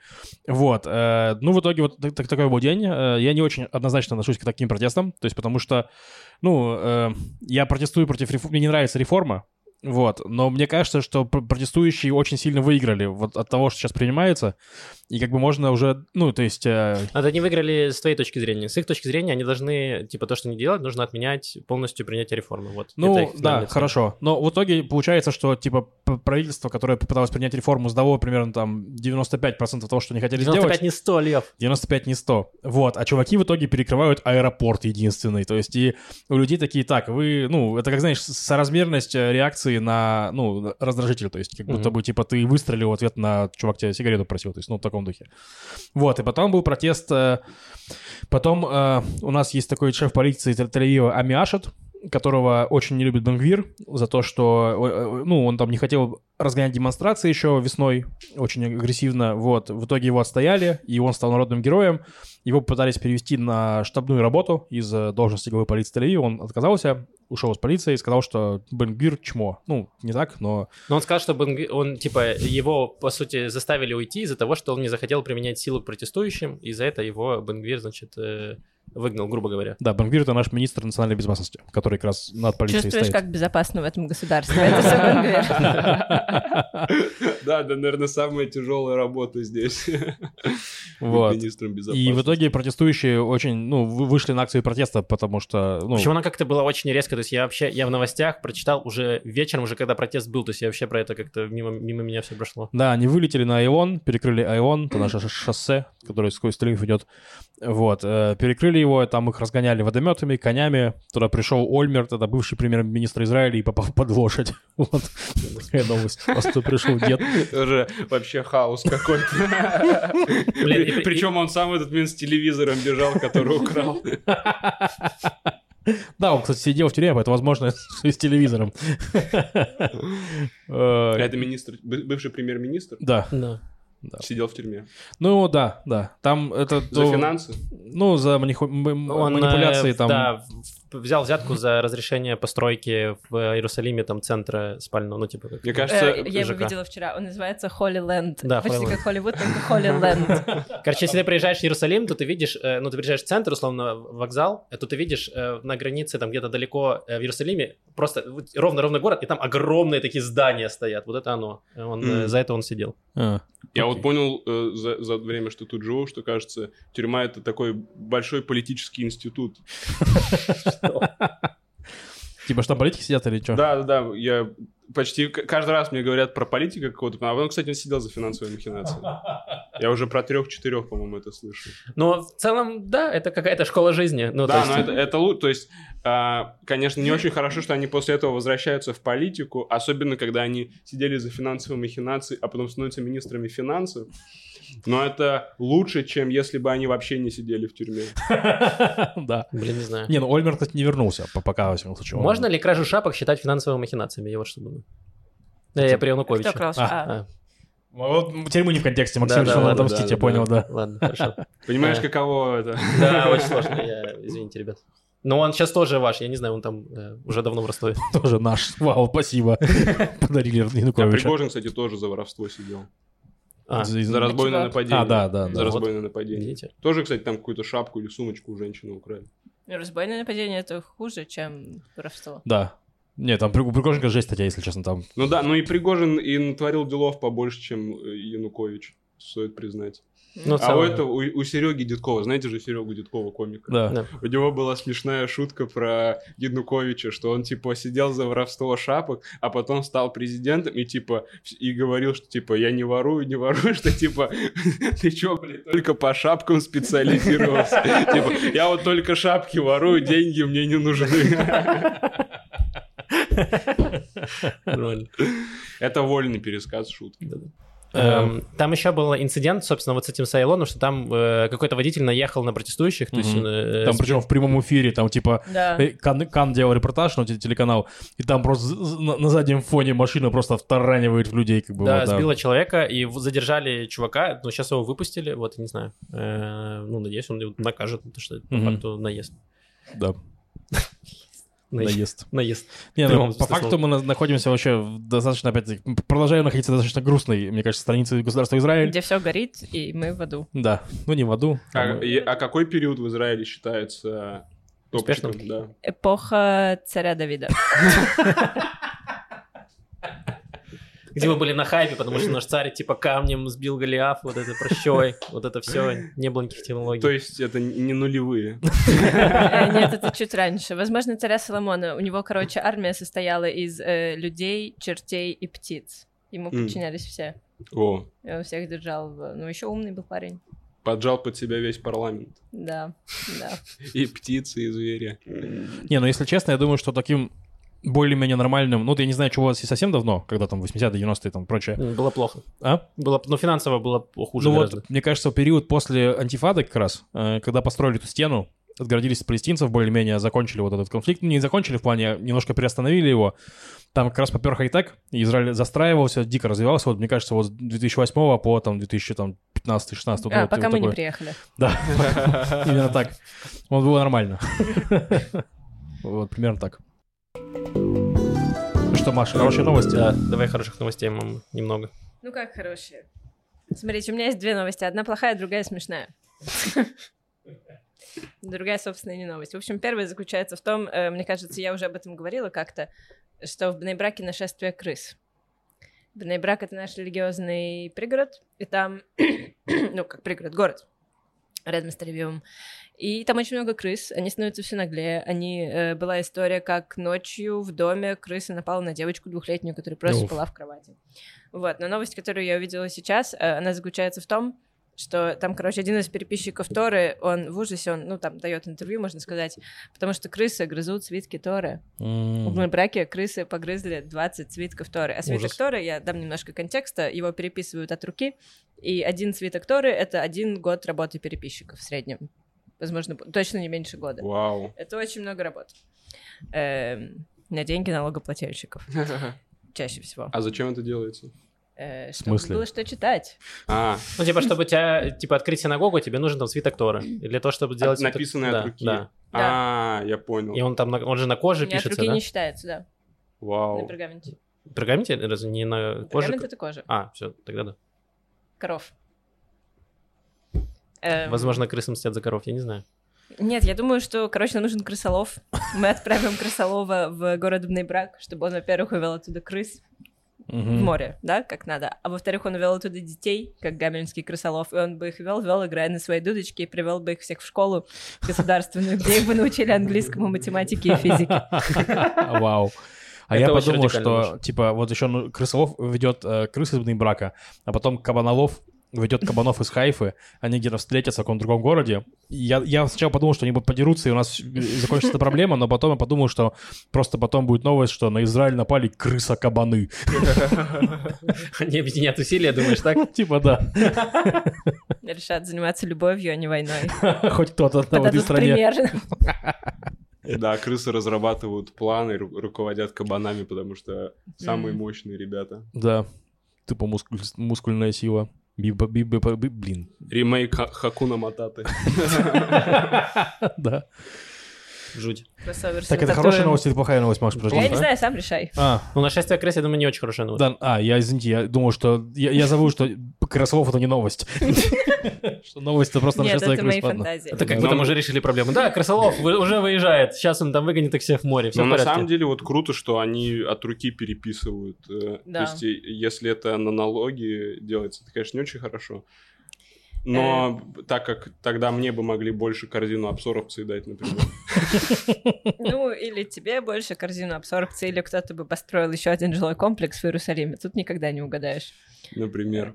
Вот. э, ну, в итоге вот так- так- такой был день. Э, я не очень однозначно отношусь к таким протестам, то есть потому что, ну, э, я протестую против реформ... Мне не нравится реформа, вот, но мне кажется, что пр- протестующие очень сильно выиграли вот от того, что сейчас принимается, и как бы можно уже, ну, то есть... э, А это они выиграли с твоей точки зрения. С их точки зрения они должны, типа, то, что они делают, нужно отменять полностью принятие реформы. Вот. Ну, их да, цель. хорошо. Но в итоге получается, что, типа, правительство, которое попыталось принять реформу, сдало примерно там 95% того, что они хотели 95 сделать. не 100, Лев. 95 не 100. Вот. А чуваки в итоге перекрывают аэропорт единственный. То есть и у людей такие, так, вы, ну, это как, знаешь, соразмерность э, реакции на, ну, раздражитель. То есть как будто Мгм. бы, типа, ты выстрелил в ответ на чувак тебя сигарету просил. То есть, ну, в таком духе. Вот. И потом был протест. э, Потом э, у нас есть такой шеф полиции Тель- Тель-Авива Ами Ашет, которого очень не любит Бенгвир за то, что, э, э, ну, он там не хотел разгонять демонстрации еще весной очень агрессивно, вот. В итоге его отстояли, и он стал народным героем. Его пытались перевести на штабную работу из э, должности главы полиции Тель-Авива, он отказался, ушел из полиции и сказал, что Бенгвир чмо. Ну, не так, но... Но он сказал, что Бенгви- он, типа, его, по сути, заставили уйти из-за того, что он не захотел применять силу к протестующим, и за это его Бенгвир, значит, выгнал, грубо говоря. Да, Бенгвир — это наш министр национальной безопасности, который как раз над полицией Чувствуешь, стоит. как безопасно в этом государстве. Да, да, наверное, самая тяжелая работа здесь. Вот. Министром И безопасности. в итоге протестующие очень, ну, вы- вышли на акцию протеста, потому что, ну, Причем она как-то была очень резко, то есть я вообще, я в новостях прочитал уже вечером, уже когда протест был, то есть я вообще про это как-то мимо, мимо меня все прошло. да, они вылетели на Айон, перекрыли Айон, это наше шоссе, которое сквозь Тель-Авив идет, вот, э, перекрыли его, там их разгоняли водометами, конями, туда пришел Ольмерт, это бывший премьер-министр Израиля, и попал под лошадь, вот, такая новость, просто пришел дед. Тоже вообще хаос какой-то. Причем он сам этот момент с телевизором бежал, который украл. Да, он, кстати, сидел в тюрьме, поэтому, возможно, с телевизором. Э, Это министр, бы- бывший премьер-министр. Да, Да. Сидел в тюрьме. Ну, да, да. Там это... За ну, финансы? Ну, за маниху- Он, манипуляции э, там. Да, взял взятку за разрешение постройки в Иерусалиме там центра спального, ну типа как... Мне кажется, Э, я его видела вчера, он называется Холли Ленд. Да, Почти Holy Land. как Холливуд, только Холли Ленд. Короче, если ты приезжаешь в Иерусалим, то ты видишь, э, ну, ты приезжаешь в центр, условно, вокзал, э, то ты видишь э, на границе, там где-то далеко в Иерусалиме, просто ровно-ровно город, и там огромные такие здания стоят. Вот это оно. Он, Мгм. За это он сидел. А. Я вот понял э, за, за время, что тут живу, что, кажется, тюрьма — это такой большой политический институт. Типа, что, политики сидят или что? Да, да, да, я почти каждый раз мне говорят про политика какого-то, а он, кстати, сидел за финансовые махинации. Я уже про трех-четырех, по-моему, это слышу. Но в целом, да, это какая-то школа жизни. Ну, да, есть- но это, это лучше, то есть, а, конечно, не очень хорошо, что они после этого возвращаются в политику, особенно когда они сидели за финансовые махинации, а потом становятся министрами финансов. Но это лучше, чем если бы они вообще не сидели в тюрьме. Да. Блин, не знаю. Не, ну Ольмер, кстати, не вернулся, по- пока, во всяком случае. Можно ли кражу шапок считать финансовыми махинациями? Я вот что думаю. Да, я при Януковиче. Кто крал? А. А, Вот, теперь мы не в контексте, Максим да, да, решил ладно, отомстить, да, я понял, да. Ладно, хорошо. Понимаешь, А. каково это? Да, очень сложно, я... извините, ребят. Но он сейчас тоже ваш, я не знаю, он там э, уже давно в Ростове. Тоже наш. Вау, спасибо. Подарили А Януковича. Пригожин, кстати, тоже за воровство сидел. А, За- За разбойное чувак. нападение. А, да, да, За да. разбойное нападение. видите? Тоже, кстати, там какую-то шапку или сумочку у женщины украли. ну, Разбойное нападение — это хуже, чем воровство. Да. Не, там При- у Пригожинка жесть статья, если честно, там. Ну да, ну и Пригожин и натворил делов побольше, чем э, Янукович, стоит признать. Ну, а у этого, у, у Сереги Дедкова, знаете же Серегу Дедкова, комика? Да. Да. У него была смешная шутка про Януковича, что он, типа, сидел за воровство шапок, а потом стал президентом и, типа, и говорил, что, типа, я не ворую, не ворую, что, типа, ты чё, блин, только по шапкам специализировался? Типа, я вот только шапки ворую, деньги мне не нужны. Это вольный пересказ шутки. Эм, Там еще был инцидент, собственно, вот с этим Сайлоном, что там э, какой-то водитель наехал на протестующих, то есть... Э, Там причем в прямом эфире, там типа Да. э, Кан, Кан делал репортаж, ну, те- телеканал, и там просто на, на заднем фоне машина просто втаранивает в людей, как бы. Да, вот, сбила человека, и задержали чувака, но сейчас его выпустили, вот, не знаю. Э, Ну, надеюсь, он его накажет, потому что это по факту наезд. Да, Наезд. наезд. Наезд. Не, ну, по факту слова. мы на- находимся вообще в достаточно, опять-таки, м, продолжаем находиться в достаточно грустной, мне кажется, странице государства Израиль. Где все горит, и мы в аду. Да, ну не в аду. а А, мы- и- а какой период в Израиле считается топчиком? Успешным? Да. Эпоха царя Давида. Где мы были на хайпе, потому что наш царь типа камнем сбил Голиаф, вот это прощой, вот это все, не было никаких технологий. То есть это не нулевые. Э, Нет, это чуть раньше. Возможно, царя Соломона. У него, короче, армия состояла из э, людей, чертей и птиц. Ему подчинялись все. О, И он всех держал. Ну, еще умный был парень. поджал под себя весь парламент. Да, да. И птицы, и звери. Не, ну если честно, я думаю, что таким более-менее нормальным, ну, вот я не знаю, чего если совсем давно, когда там 80-е, 90-е, там прочее, Было плохо. а? Было, ну, финансово было хуже ну гораздо. вот, мне кажется, период после антифады как раз, э, когда построили эту стену, отгородились от палестинцев, более-менее закончили вот этот конфликт. Ну, не закончили в плане, а немножко приостановили его. Там как раз попер хай-тек, Израиль застраивался, дико развивался. Вот, мне кажется, вот с 2008 по там 2015-16. вот, А, вот пока мы не такой. приехали. Да, именно так. Вот было нормально. Вот, примерно так. Ну что, Маша, хорошие новости? Да, давай хороших новостей мам, немного. Ну как хорошие? Смотрите, у меня есть две новости. Одна плохая, другая смешная. Другая, собственно, не новость. В общем, первая заключается в том, э, мне кажется, я уже об этом говорила как-то, что в Бнейбраке нашествие крыс. Бнейбрак — это наш религиозный пригород, и там, ну, как пригород, город, рядом с Тель-Авивом. И там очень много крыс, они становятся все наглее. Они, э, была история, как ночью в доме крыса напала на девочку двухлетнюю, которая просто Уф. спала в кровати. Вот, но новость, которую я увидела сейчас, э, она заключается в том, что там, короче, один из переписчиков Торы, он в ужасе, он, ну, там, дает интервью, можно сказать, потому что крысы грызут свитки Торы. М. В моем браке крысы погрызли 20 свитков Торы. А свиток Ужас. Торы, я дам немножко контекста, его переписывают от руки, и один свиток Торы — это один год работы переписчиков в среднем. Возможно, точно не меньше года. Вау. Это очень много работы. Эм, на деньги налогоплательщиков чаще всего. А зачем это делается? Э, чтобы смысле? было что читать. А, Ну, типа, чтобы у тебя, типа, открыть синагогу, тебе нужен там свиток Тора. Для того, чтобы сделать... написанное от руки. Да. А, я понял. И он там, на- он же на коже Не от пишется, руки да? не считается, да, на Вау. пергаменте. Пергаменте? Разве не на коже? Пергамент — это кожа. А, все, тогда да. Коров. Эм, Возможно, крысы мстят за коров, я не знаю. Нет, я думаю, что, короче, нам нужен крысолов. Мы отправим крысолова в город Бнейбрак, чтобы он, во-первых, увел оттуда крыс в Мгм. море, да, как надо. А во-вторых, он увел оттуда детей, как гамельнский крысолов, и он бы их вел, вел, играя на своей дудочке, и привел бы их всех в школу государственную, где их бы научили английскому, математике и физике. Вау. А Это я подумал, что, типа, вот еще ну, крысолов ведет э, крыс из брака, а потом кабанолов ведет кабанов из Хайфы, они где-то встретятся в каком-то другом городе. Я, я сначала подумал, что они будут подерутся, и у нас закончится эта проблема, но потом я подумал, что просто потом будет новость, что на Израиль напали крыса-кабаны. Они объединят усилия, думаешь, так? Типа, да. Решат заниматься любовью, а не войной. Хоть кто-то в этой стране. Да, крысы разрабатывают планы, ру- руководят кабанами, потому что самые мощные ребята. Да. Тупо мускуль- мускульная сила. Биба, биба, би- блин. Ремейк Ха- Хакуна Мататы. Да. Жуть. Кроссовер Так, это хорошая новость или плохая новость, Макс? Я подожди? не знаю, сам решай. А, Ну, нашествие крыс, я думаю, не очень хорошая новость. Да, а, я, извините, я думал, что... Я, я забыл, что Красолов — это не новость. Что новость — это просто Нет, нашествие это крыс, мои ладно. фантазии. Это как Да. будто мы уже решили проблему. Да, Крысолов вы- уже выезжает. Сейчас он там выгонит их всех в море. Все Но на самом деле вот круто, что они от руки переписывают. э, Да. То есть, и- если это на налоги делается, это, конечно, не очень хорошо. Но так как тогда мне бы могли больше корзину абсорбции дать, например. Ну, или тебе больше корзину абсорбции, или кто-то бы построил еще один жилой комплекс в Иерусалиме. Тут никогда не угадаешь. например.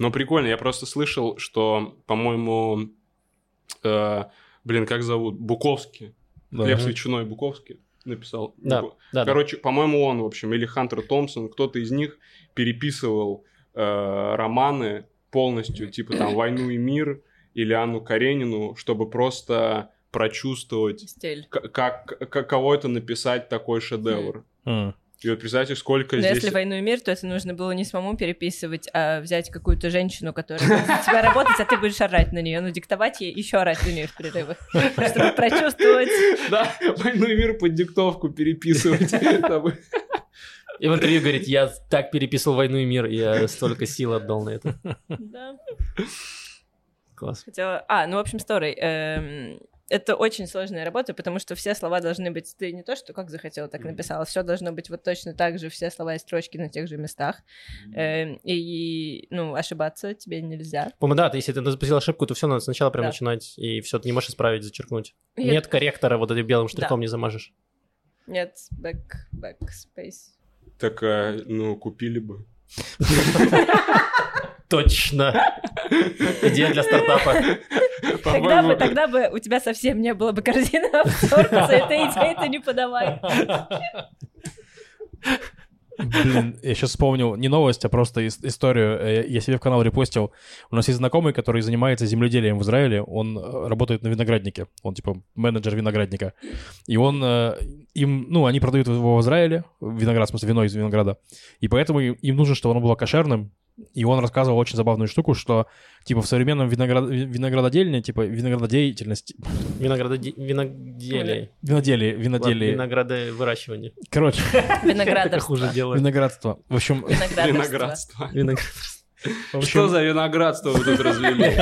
Но прикольно, я просто слышал, что, по-моему, э, блин, как зовут? Буковский. Да. Хлеб Мгм. с ветчиной Буковский написал. Да, да. Короче, по-моему, он, в общем, или Хантер Томпсон, кто-то из них переписывал э, романы полностью, типа там «Войну и мир» или Анну Каренину, чтобы просто прочувствовать, Стиль. к- как, каково это написать такой шедевр. М. И вот представьте, сколько Но здесь... если «Войну и мир», то это нужно было не самому переписывать, а взять какую-то женщину, которая будет за тебя работать, а ты будешь орать на нее, ну, диктовать ей, еще орать на нее в перерывах, чтобы прочувствовать. Да, «Войну и мир» под диктовку переписывать. И в интервью говорит, я так переписывал «Войну и мир», я столько сил отдал на это. Да. Класс. Хотела... А, ну, в общем, сторой. Эм, Это очень сложная работа, потому что все слова должны быть... Ты не то, что как захотела, так написала. Все должно быть вот точно так же, все слова и строчки на тех же местах. Эм, И, ну, ошибаться тебе нельзя. По-моему, да, если ты допустил ошибку, то все, надо сначала прям начинать, и все, ты не можешь исправить, зачеркнуть. Нет корректора, вот этим белым штрихом не замажешь. Нет, back, backspace. Так, э, ну, купили бы. Точно. Идея для стартапа. Тогда бы, тогда бы у тебя совсем не было бы корзины абсорбции, ты идеи ты не подавай. Блин, я сейчас вспомнил не новость, а просто ис- историю. Э, Я себе в канал репостил. У нас есть знакомый, который занимается земледелием в Израиле. Он э, работает на винограднике. Он типа менеджер виноградника. И он э, им, ну, они продают его в Израиле, виноград, в смысле, вино из винограда. И поэтому им нужно, чтобы оно было кошерным. И он рассказывал очень забавную штуку, что типа в современном виноград... ви- виноградодельне, типа виноградодеятельности, Винограде- Виноделие. виноделие, виноделие, Винограды выращивание. короче, Виноградарство. хуже делают. виноградство. В общем. Виноградство. Виноград. в общем, Что за виноградство вы тут развели?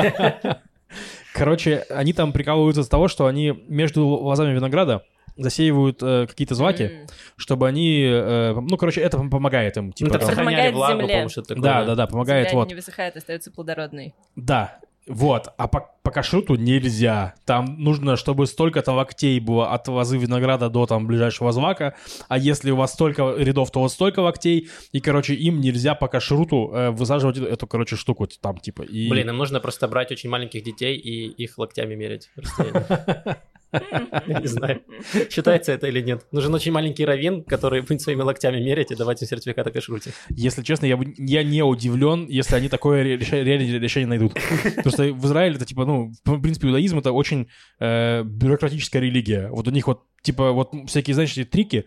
Короче, они там прикалываются с того, что они между лозами винограда засеивают э, какие-то злаки, М. чтобы они... э, ну, короче, это помогает им. Ну, Типа, так там- помогает сохраняли влагу, земле. что-то такое. да, да, да, помогает. Земля Вот, не высыхает, остается плодородной. да, вот. А по, по кашруту нельзя. Там нужно, чтобы столько-то локтей было от лозы винограда до там ближайшего злака. А если у вас столько рядов, то вот столько локтей. И, короче, им нельзя по кашруту э, высаживать эту, короче, штуку там, типа. И... Блин, им нужно просто брать очень маленьких детей и их локтями мерить. Я не знаю, считается это или нет. Нужен очень маленький раввин, который будет своими локтями мерить и давать им сертификат о кашруте. Если честно, я, бы- я не удивлен, если они такое ре- реша- реально решение найдут. Потому что в Израиле это типа, ну, в принципе, иудаизм это очень э, бюрократическая религия. Вот у них вот типа вот всякие, знаешь, эти трики,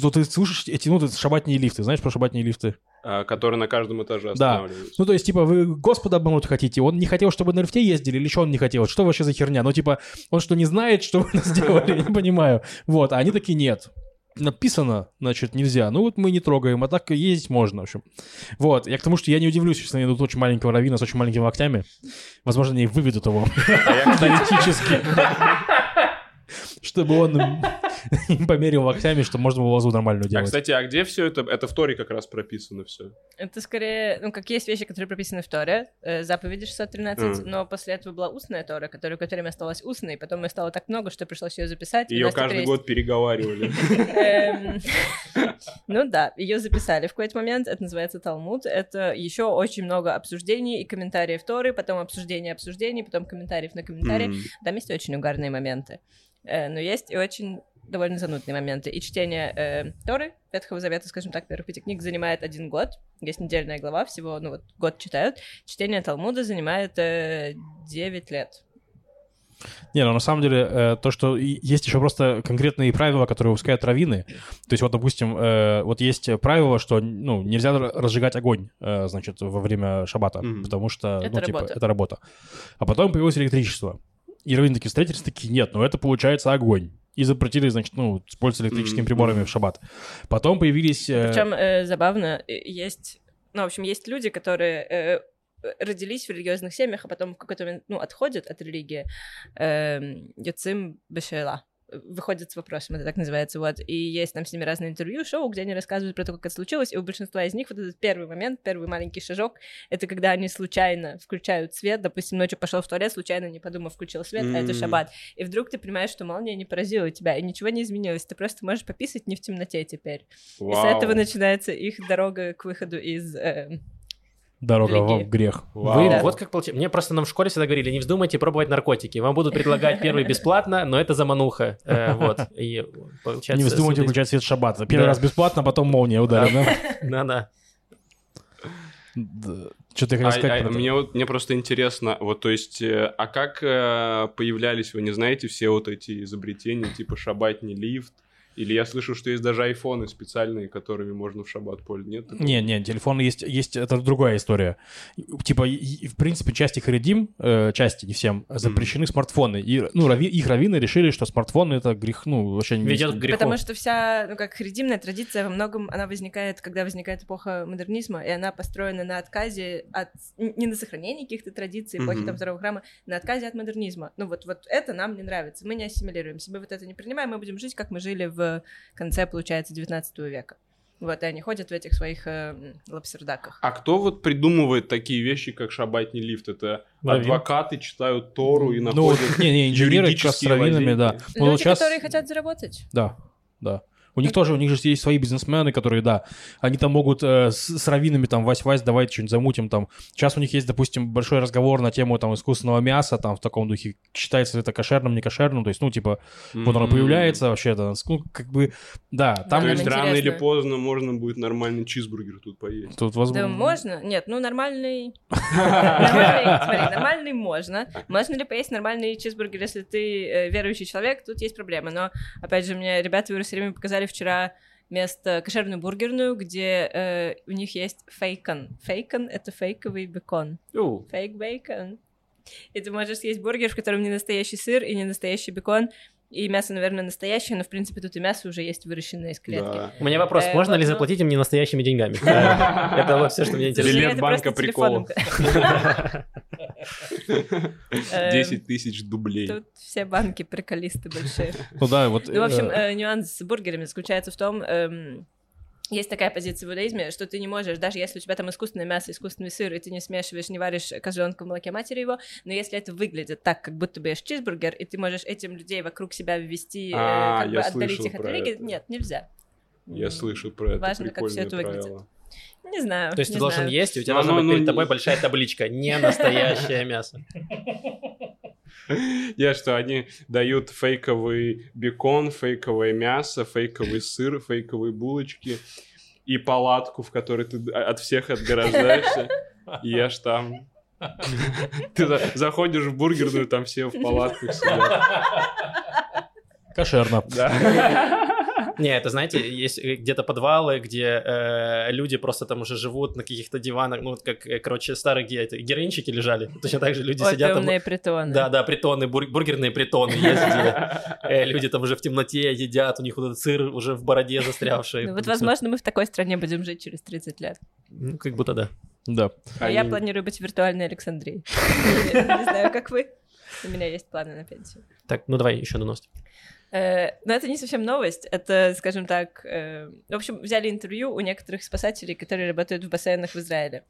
то ты слышишь эти, ну, шабатные лифты, знаешь про шабатные лифты? А, которые на каждом этаже Да. останавливаются. Ну, то есть, типа, вы Господа обмануть хотите, он не хотел, чтобы на лифте ездили, или что он не хотел? Что вообще за херня? Ну, типа, он что, не знает, что вы сделали? Не понимаю. Вот, а они такие, нет. Написано, значит, нельзя. Ну, вот мы не трогаем, а так ездить можно, в общем. Вот, я к тому, что я не удивлюсь, если найдут очень маленького равина с очень маленькими локтями. Возможно, они выведут его аналитически. Чтобы он им померил локтями, чтобы можно было лозу нормальную А, делать. кстати, а где все это? Это в Торе как раз прописано все. Это скорее, ну, как есть вещи, которые прописаны в Торе, э, заповеди 613, Мгм. но после этого была устная Тора, которая какое-то время осталась устной, потом ее стало так много, что пришлось ее записать. и Ее каждый есть- год переговаривали. Эм, Ну да, ее записали в какой-то момент, это называется Талмуд, это еще очень много обсуждений и комментариев Торы, потом обсуждений обсуждений, потом комментариев на комментарии. Там есть очень угарные моменты, Э, но есть и очень довольно занудные моменты. И чтение э, Торы, Ветхого Завета, скажем так, первых пяти книг, занимает один год. Есть недельная глава, всего, ну вот, год читают. Чтение Талмуда занимает э, 9 лет. Не, ну на самом деле э, то, что есть еще просто конкретные правила, которые выпускают раввины. То есть вот, допустим, э, вот есть правило, что ну, нельзя разжигать огонь, э, значит, во время шаббата, Мгм. потому что, Это ну, типа, работа. это работа. А потом появилось электричество. И раввины такие встретились, такие, нет, ну это получается огонь. И запретили, значит, ну, пользоваться электрическими приборами в шаббат. Потом появились... э, Причем э, забавно, э, есть, ну, в общем, есть люди, которые э, родились в религиозных семьях, а потом в какой-то момент, ну, отходят от религии, эм, Йоцим Бешела, выходят с вопросом, это так называется, вот, и есть там с ними разные интервью, шоу, где они рассказывают про то, как это случилось, и у большинства из них вот этот первый момент, первый маленький шажок, это когда они случайно включают свет, допустим, ночью пошел в туалет, случайно не подумав, включил свет, а это шаббат, и вдруг ты понимаешь, что молния не поразила тебя, и ничего не изменилось, ты просто можешь пописать не в темноте теперь. И с этого начинается их дорога к выходу из... э, Дорога религии. в грех. Вау. Вы, Да. вот как получилось. Мне просто нам в школе всегда говорили, не вздумайте пробовать наркотики. Вам будут предлагать первый бесплатно, но это замануха. Э, вот. И получается... Не вздумайте суды- включать свет шаббата. Первый Да. раз бесплатно, а потом молния ударит, Да-да. да? Что ты А, хотел сказать? а про это? мне вот мне просто интересно, вот то есть, э, а как э, появлялись, вы не знаете, все вот эти изобретения, типа шабатный лифт? Или я слышу, что есть даже айфоны специальные, которыми можно в шаббат пользоваться. Нет? такого? Не, не, телефон есть, есть, это другая история. Типа, и- в принципе, части харидим, э, части, не всем, запрещены смартфоны. И, ну, рави- их раввины решили, что смартфоны это грех, ну, вообще не Ведет к греху. Потому что вся, ну, как харидимная традиция во многом, она возникает, когда возникает эпоха модернизма, и она построена на отказе от... Не на сохранении каких-то традиций, эпохи Мгм. там второго храма, на отказе от модернизма. Ну, вот, вот это нам не нравится, мы не ассимилируемся, мы вот это не принимаем, мы будем жить, как мы жили в конце, получается, 19 века. Вот, и они ходят в этих своих э, лапсердаках. А кто вот придумывает такие вещи, как шабатный лифт? Это Раввин. адвокаты читают Тору и Ну, находят не, не, инженеры как с раввинами, да. Ну, вот Люди, сейчас- которые хотят заработать. Да, да. У них тоже, у них же есть свои бизнесмены, которые, да, они там могут э, с, с раввинами там, Вась-Вась, давайте что-нибудь замутим там. Сейчас у них есть, допустим, большой разговор на тему там искусственного мяса, там в таком духе, считается ли это кошерным, не кошерным, то есть, ну, типа, вот оно появляется вообще, это, ну, как бы, да, там... То нам есть рано или поздно можно будет нормальный чизбургер тут поесть. Тут возможно... Да можно? Нет, ну нормальный... Нормальный можно. Можно ли поесть нормальный чизбургер, если ты э, верующий человек? Тут есть проблемы. Но, опять же, мне ребята в Иерусалиме показали вчера место кошерную бургерную, где э, у них есть фейкон. Фейкон — это фейковый бекон. Фейк бейкон. И ты можешь съесть бургер, в котором не настоящий сыр и не настоящий бекон, и мясо, наверное, настоящее, но, в принципе, тут и мясо уже есть выращенное из клетки. Да. У меня вопрос, Э, можно ли вот, ну- заплатить им не настоящими деньгами? Это вот все, что меня интересует. Билет банка. Эм, 10 тысяч дублей. Тут все банки приколисты большие. Ну да, вот... Ну, в общем, э, э, нюанс с бургерами заключается в том, эм, есть такая позиция в иудаизме, что ты не можешь, даже если у тебя там искусственное мясо, искусственный сыр, и ты не смешиваешь, не варишь козленка в молоке матери его, но если это выглядит так, как будто бы ешь чизбургер, и ты можешь этим людей вокруг себя ввести, э, А, как бы отдалить их от религии, нет, нельзя. Я слышу про это Важно, как прикольное это выглядит. Не знаю. То есть ты должен знаю. есть, и у тебя Ну, должна ну, быть ну, перед не- тобой большая табличка «Не настоящее мясо». Я что, они дают фейковый бекон, фейковое мясо, фейковый сыр, фейковые булочки и палатку, в которой ты от всех отграждаешься, и ешь там. Ты за- заходишь в бургерную, там все в палатках сидят. Кошерно. Да. Не, это, знаете, есть э, где-то подвалы, где э, люди просто там уже живут на каких-то диванах, ну, вот как, э, короче, старые где это, героинчики лежали. Точно так же люди сидят там... Опиумные притоны. Да, да, притоны, бур- бургерные притоны есть, где э, люди там уже в темноте едят, у них вот этот сыр уже в бороде застрявший. Ну вот, возможно, мы в такой стране будем жить через 30 лет. Ну, как будто да. Да. А я планирую быть виртуальной Александрии. Не знаю, как вы. У меня есть планы на пенсию. Так, ну давай еще на новость. Э, Но это не совсем новость, это, скажем так, э, в общем, взяли интервью у некоторых спасателей, которые работают в бассейнах в Израиле.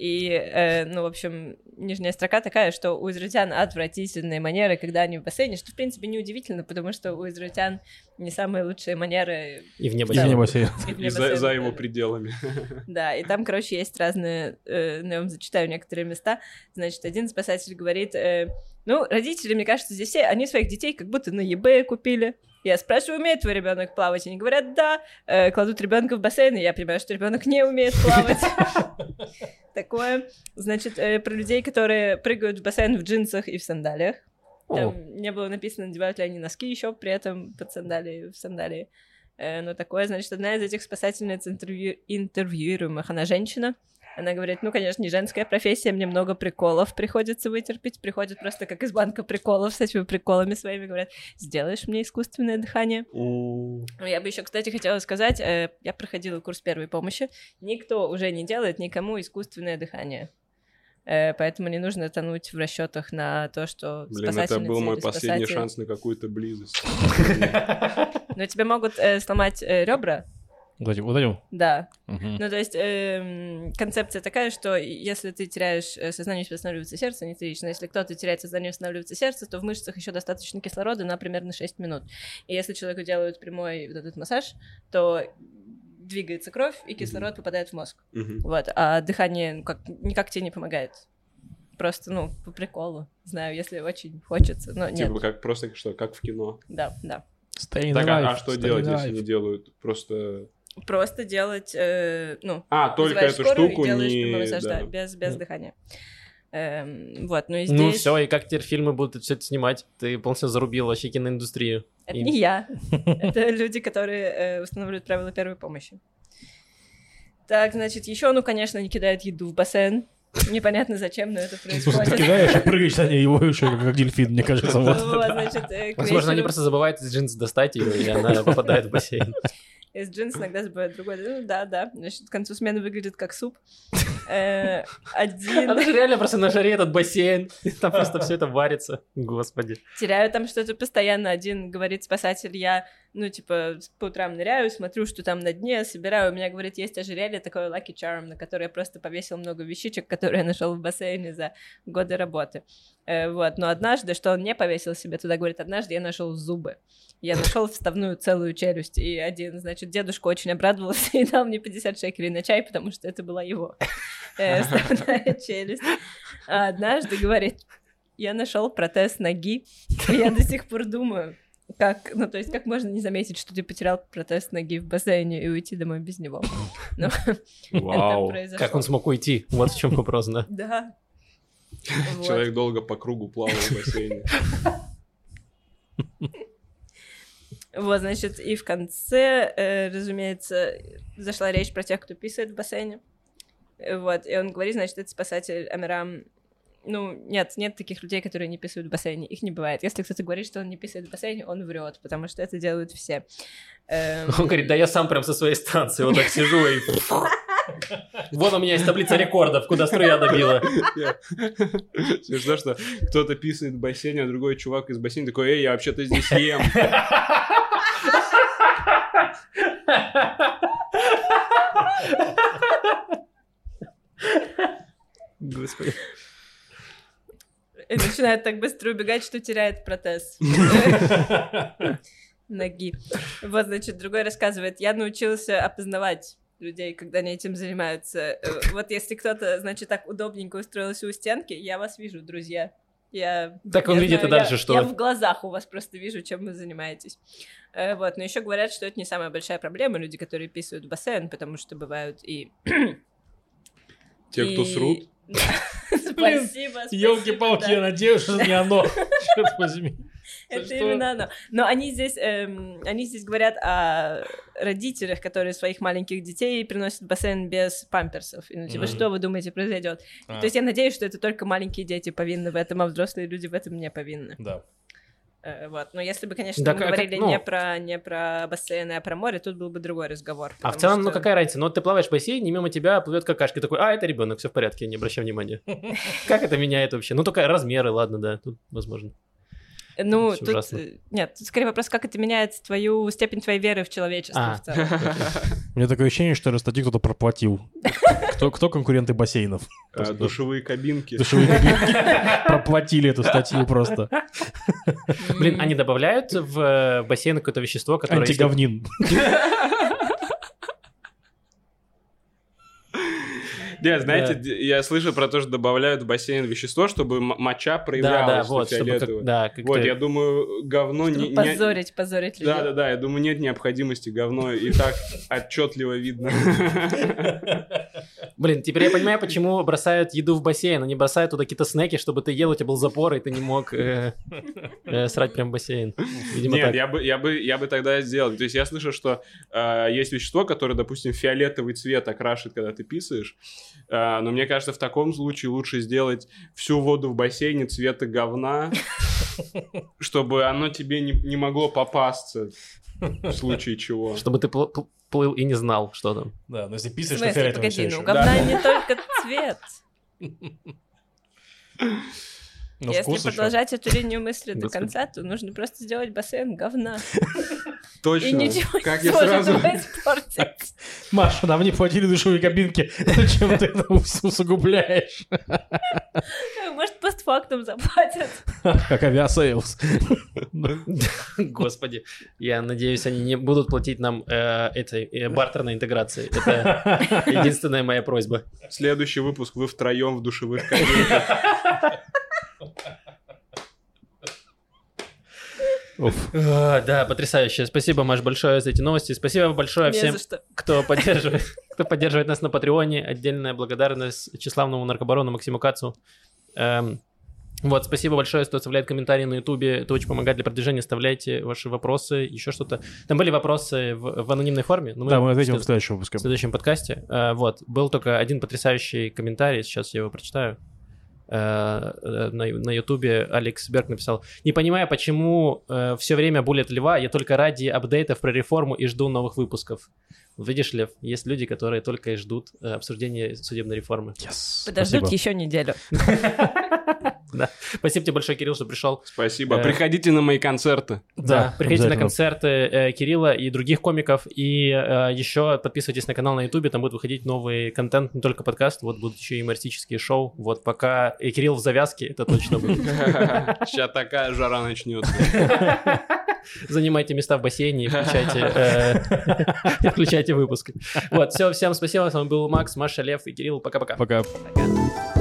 И, э, ну, в общем, нижняя строка такая, что у израильтян отвратительные манеры, когда они в бассейне, что, в принципе, неудивительно, потому что у израильтян не самые лучшие манеры И в небо. И Да. в бассейн. и И вне за, бассейна. за его пределами. Да, и там, короче, есть разные, э, ну, я вам зачитаю некоторые места. Значит, один спасатель говорит, э, ну, родители, мне кажется, здесь все, они своих детей как будто на eBay купили. Я спрашиваю, умеет твой ребенок плавать? Они говорят, да. Э, кладут ребенка в бассейн, и я понимаю, что ребенок не умеет плавать. Такое. Значит, э, про людей, которые прыгают в бассейн в джинсах и в сандалиях. О, Там не было написано, надевают ли они носки еще при этом под сандалии, в сандалии. Э, но такое, значит, одна из этих спасательниц интервью... интервьюируемых, она женщина. Она говорит, ну, конечно, не женская профессия, мне много приколов приходится вытерпеть. Приходят просто как из банка приколов с этими приколами своими, говорят, сделаешь мне искусственное дыхание? М, Я бы еще, кстати, хотела сказать, э, я проходила курс первой помощи. Никто уже не делает никому искусственное дыхание. Э, Поэтому не нужно тонуть в расчетах на то, что Блин, это был мой или последний спасатель- шанс на какую-то близость. Но тебе могут э, сломать э, ребра, Вот этим. Вот этим. да. Мгм. Ну, то есть эм, концепция такая, что если ты теряешь э, сознание, останавливается сердце, не трагично. Если кто-то теряет сознание, останавливается сердце, то в мышцах еще достаточно кислорода на примерно 6 минут. И если человеку делают прямой вот этот массаж, то двигается кровь, и кислород попадает в мозг. Мгм. Вот, а дыхание ну, как, никак тебе не помогает. Просто, ну, по приколу. Знаю, если очень хочется. Но нет, Типа как просто что, как в кино. да, да. Stay Так, а, alive, а что stay делать, если alive. не делают? Просто... Просто делать, э, ну, А, только эту скорую штуку не... массаж, да, да. без, без Ну. дыхания. Эм, вот, ну и здесь... Ну все, и как теперь фильмы будут все это снимать? Ты полностью зарубил вообще киноиндустрию. Это И- не я. Это люди, которые э, устанавливают правила первой помощи. Так, значит, еще, ну, конечно, они кидают еду в бассейн. Непонятно зачем, но это ты происходит. кидаешь и прыгаешь на ней, его еще как дельфин, мне кажется. Вот. Вот, значит, э, Возможно, они просто забывают из джинс достать ее, и она попадает в бассейн. Из джинс иногда забывают другой. Ну, да, да. Значит, к концу смены выглядит как суп. Один... Она же реально просто на жаре этот бассейн, там просто все это варится. Господи. теряю там что-то постоянно. Один говорит спасатель, я, ну, типа, по утрам ныряю, смотрю, что там на дне, собираю. У меня, говорит, есть ожерелье, такое Lucky Charm, на которое я просто повесил много вещичек, которые я нашел в бассейне за годы работы. Э, вот, но однажды, что он не повесил себе туда, говорит, однажды я нашел зубы. Я нашел вставную целую челюсть, и один, значит, дедушка очень обрадовался и дал мне 50 шекелей на чай, потому что это была его вставная челюсть. А однажды, говорит, я нашел протез ноги, и я до сих пор думаю, как, ну, то есть, как можно не заметить, что ты потерял протез ноги в бассейне и уйти домой без него? Ну, Вау. Как он смог уйти? Вот в чем вопрос, да. Да. Человек долго по кругу плавал в бассейне. Вот, значит, и в конце, э, разумеется, зашла речь про тех, кто писает в бассейне. Э, Вот, и он говорит, значит, это спасатель Амирам. Ну, нет, нет таких людей, которые не писают в бассейне. Их не бывает. Если кто-то говорит, что он не писает в бассейне, он врет, потому что это делают все. Эм, Он говорит, да я сам прям со своей станции вот так сижу и... Вон у меня есть таблица рекордов, куда струя добила. Смешно, что кто-то писает в бассейне, а другой чувак из бассейна такой, эй, я вообще-то здесь ем. Господи. И начинает так быстро убегать, что теряет протез ноги. Вот, значит, другой рассказывает, я научился опознавать людей, когда они этим занимаются. Э, Вот если кто-то, значит, так удобненько устроился у стенки, я вас вижу, друзья. Я, Так он я видит и знаю, я- дальше что? Я в глазах у вас просто вижу, чем вы занимаетесь. Э, Вот, но еще говорят, что это не самая большая проблема, люди, которые писают в бассейн, потому что бывают и... Те, кто срут. Спасибо, елки-палки, я надеюсь, что не оно. Черт возьми. Это именно оно. Но они здесь, эм, они здесь говорят о родителях, которые своих маленьких детей приносят в бассейн без памперсов. И, ну, типа, что вы думаете произойдет? А, То есть я надеюсь, что это только маленькие дети повинны в этом, а взрослые люди в этом не повинны. Да. Э, вот. Но если бы, конечно, Да мы говорили ну- не, про, не про бассейны, а про море, тут был бы другой разговор. А в целом, ну что- какая разница? Ну вот ты плаваешь в бассейне, мимо тебя плывет какашка. Такой, а, это ребенок, все в порядке, не обращай внимания. Как это меняет вообще? Ну только размеры, ладно, да, тут возможно. Ну, Всё тут... ужасно. э, Нет, тут скорее вопрос, как это меняет твою степень твоей веры в человечество А. в целом. У меня такое ощущение, что статью кто-то проплатил. Кто, кто конкуренты бассейнов? Э, Душевые кабинки. Душевые кабинки проплатили эту статью просто. Блин, они добавляют в э, бассейн какое-то вещество, которое... если- Нет, знаете, я слышал про то, что добавляют в бассейн вещество, чтобы моча Да, проявлялась да, вот, да, Вот, я думаю, говно не... Чтобы не- позорить, позорить людей. Да, да, да, я думаю, нет необходимости говно и так отчетливо видно. Блин, теперь я понимаю, почему бросают еду в бассейн. Они бросают туда какие-то снеки, чтобы ты ел, у тебя был запор, и ты не мог э, э, срать прям в бассейн. Видимо, Нет, так. я бы, я бы, я бы тогда сделал. То есть я слышал, что э, есть вещество, которое, допустим, фиолетовый цвет окрашивает, когда ты писаешь. Э, но мне кажется, в таком случае лучше сделать всю воду в бассейне цвета говна, чтобы оно тебе не, не могло попасться в случае чего. Чтобы ты плыл и не знал, что там. Да, но если писаешь, то всё погоди, ну говна не только цвет. Но Если продолжать эту линию мысли до конца, то нужно просто сделать бассейн говна. И Точно. ничего Как не сможет сразу... испортить. Маша, нам не платили душевые кабинки. Зачем ты это ус- усугубляешь? Постфактум заплатят. Как Aviasales. Господи, я надеюсь, они не будут платить нам э, этой э, бартерной интеграции. Это единственная моя просьба. Следующий выпуск вы втроем в душевых кабинках. А, Да, потрясающе. Спасибо, Маш, большое за эти новости. Спасибо большое Не всем, кто поддерживает, кто поддерживает нас на Патреоне. Отдельная благодарность тщеславному наркобарону Максиму Кацу. Эм, Вот, спасибо большое, что оставляет комментарии на Ютубе. Это очень помогает для продвижения. Оставляйте ваши вопросы, еще что-то. Там были вопросы в, в анонимной форме. но Да, мы ответим в след- следующем выпуске. в следующем подкасте. Э, Вот, был только один потрясающий комментарий, сейчас я его прочитаю. Э, На на Ютубе Алекс Берг написал, не понимаю, почему все время булят Льва, я только ради апдейтов про реформу и жду новых выпусков. Вот Видишь, Лев, есть люди, которые только и ждут э, обсуждения судебной реформы. Yes. Подождут Спасибо. еще неделю. Спасибо тебе большое, Кирилл, что пришел. Спасибо. Э, Приходите на мои концерты. Да, приходите на концерты э, Кирилла и других комиков. И э, еще подписывайтесь на канал на Ютубе, там будет выходить новый контент, не только подкаст, вот будут еще и юмористические шоу. Вот пока и Кирилл в завязке, это точно будет. Сейчас такая жара начнется. Занимайте места в бассейне и включайте, э, и включайте выпуск. Вот, все, всем спасибо, с вами был Макс, Маша, Лев и Кирилл. Пока-пока. Пока. Пока.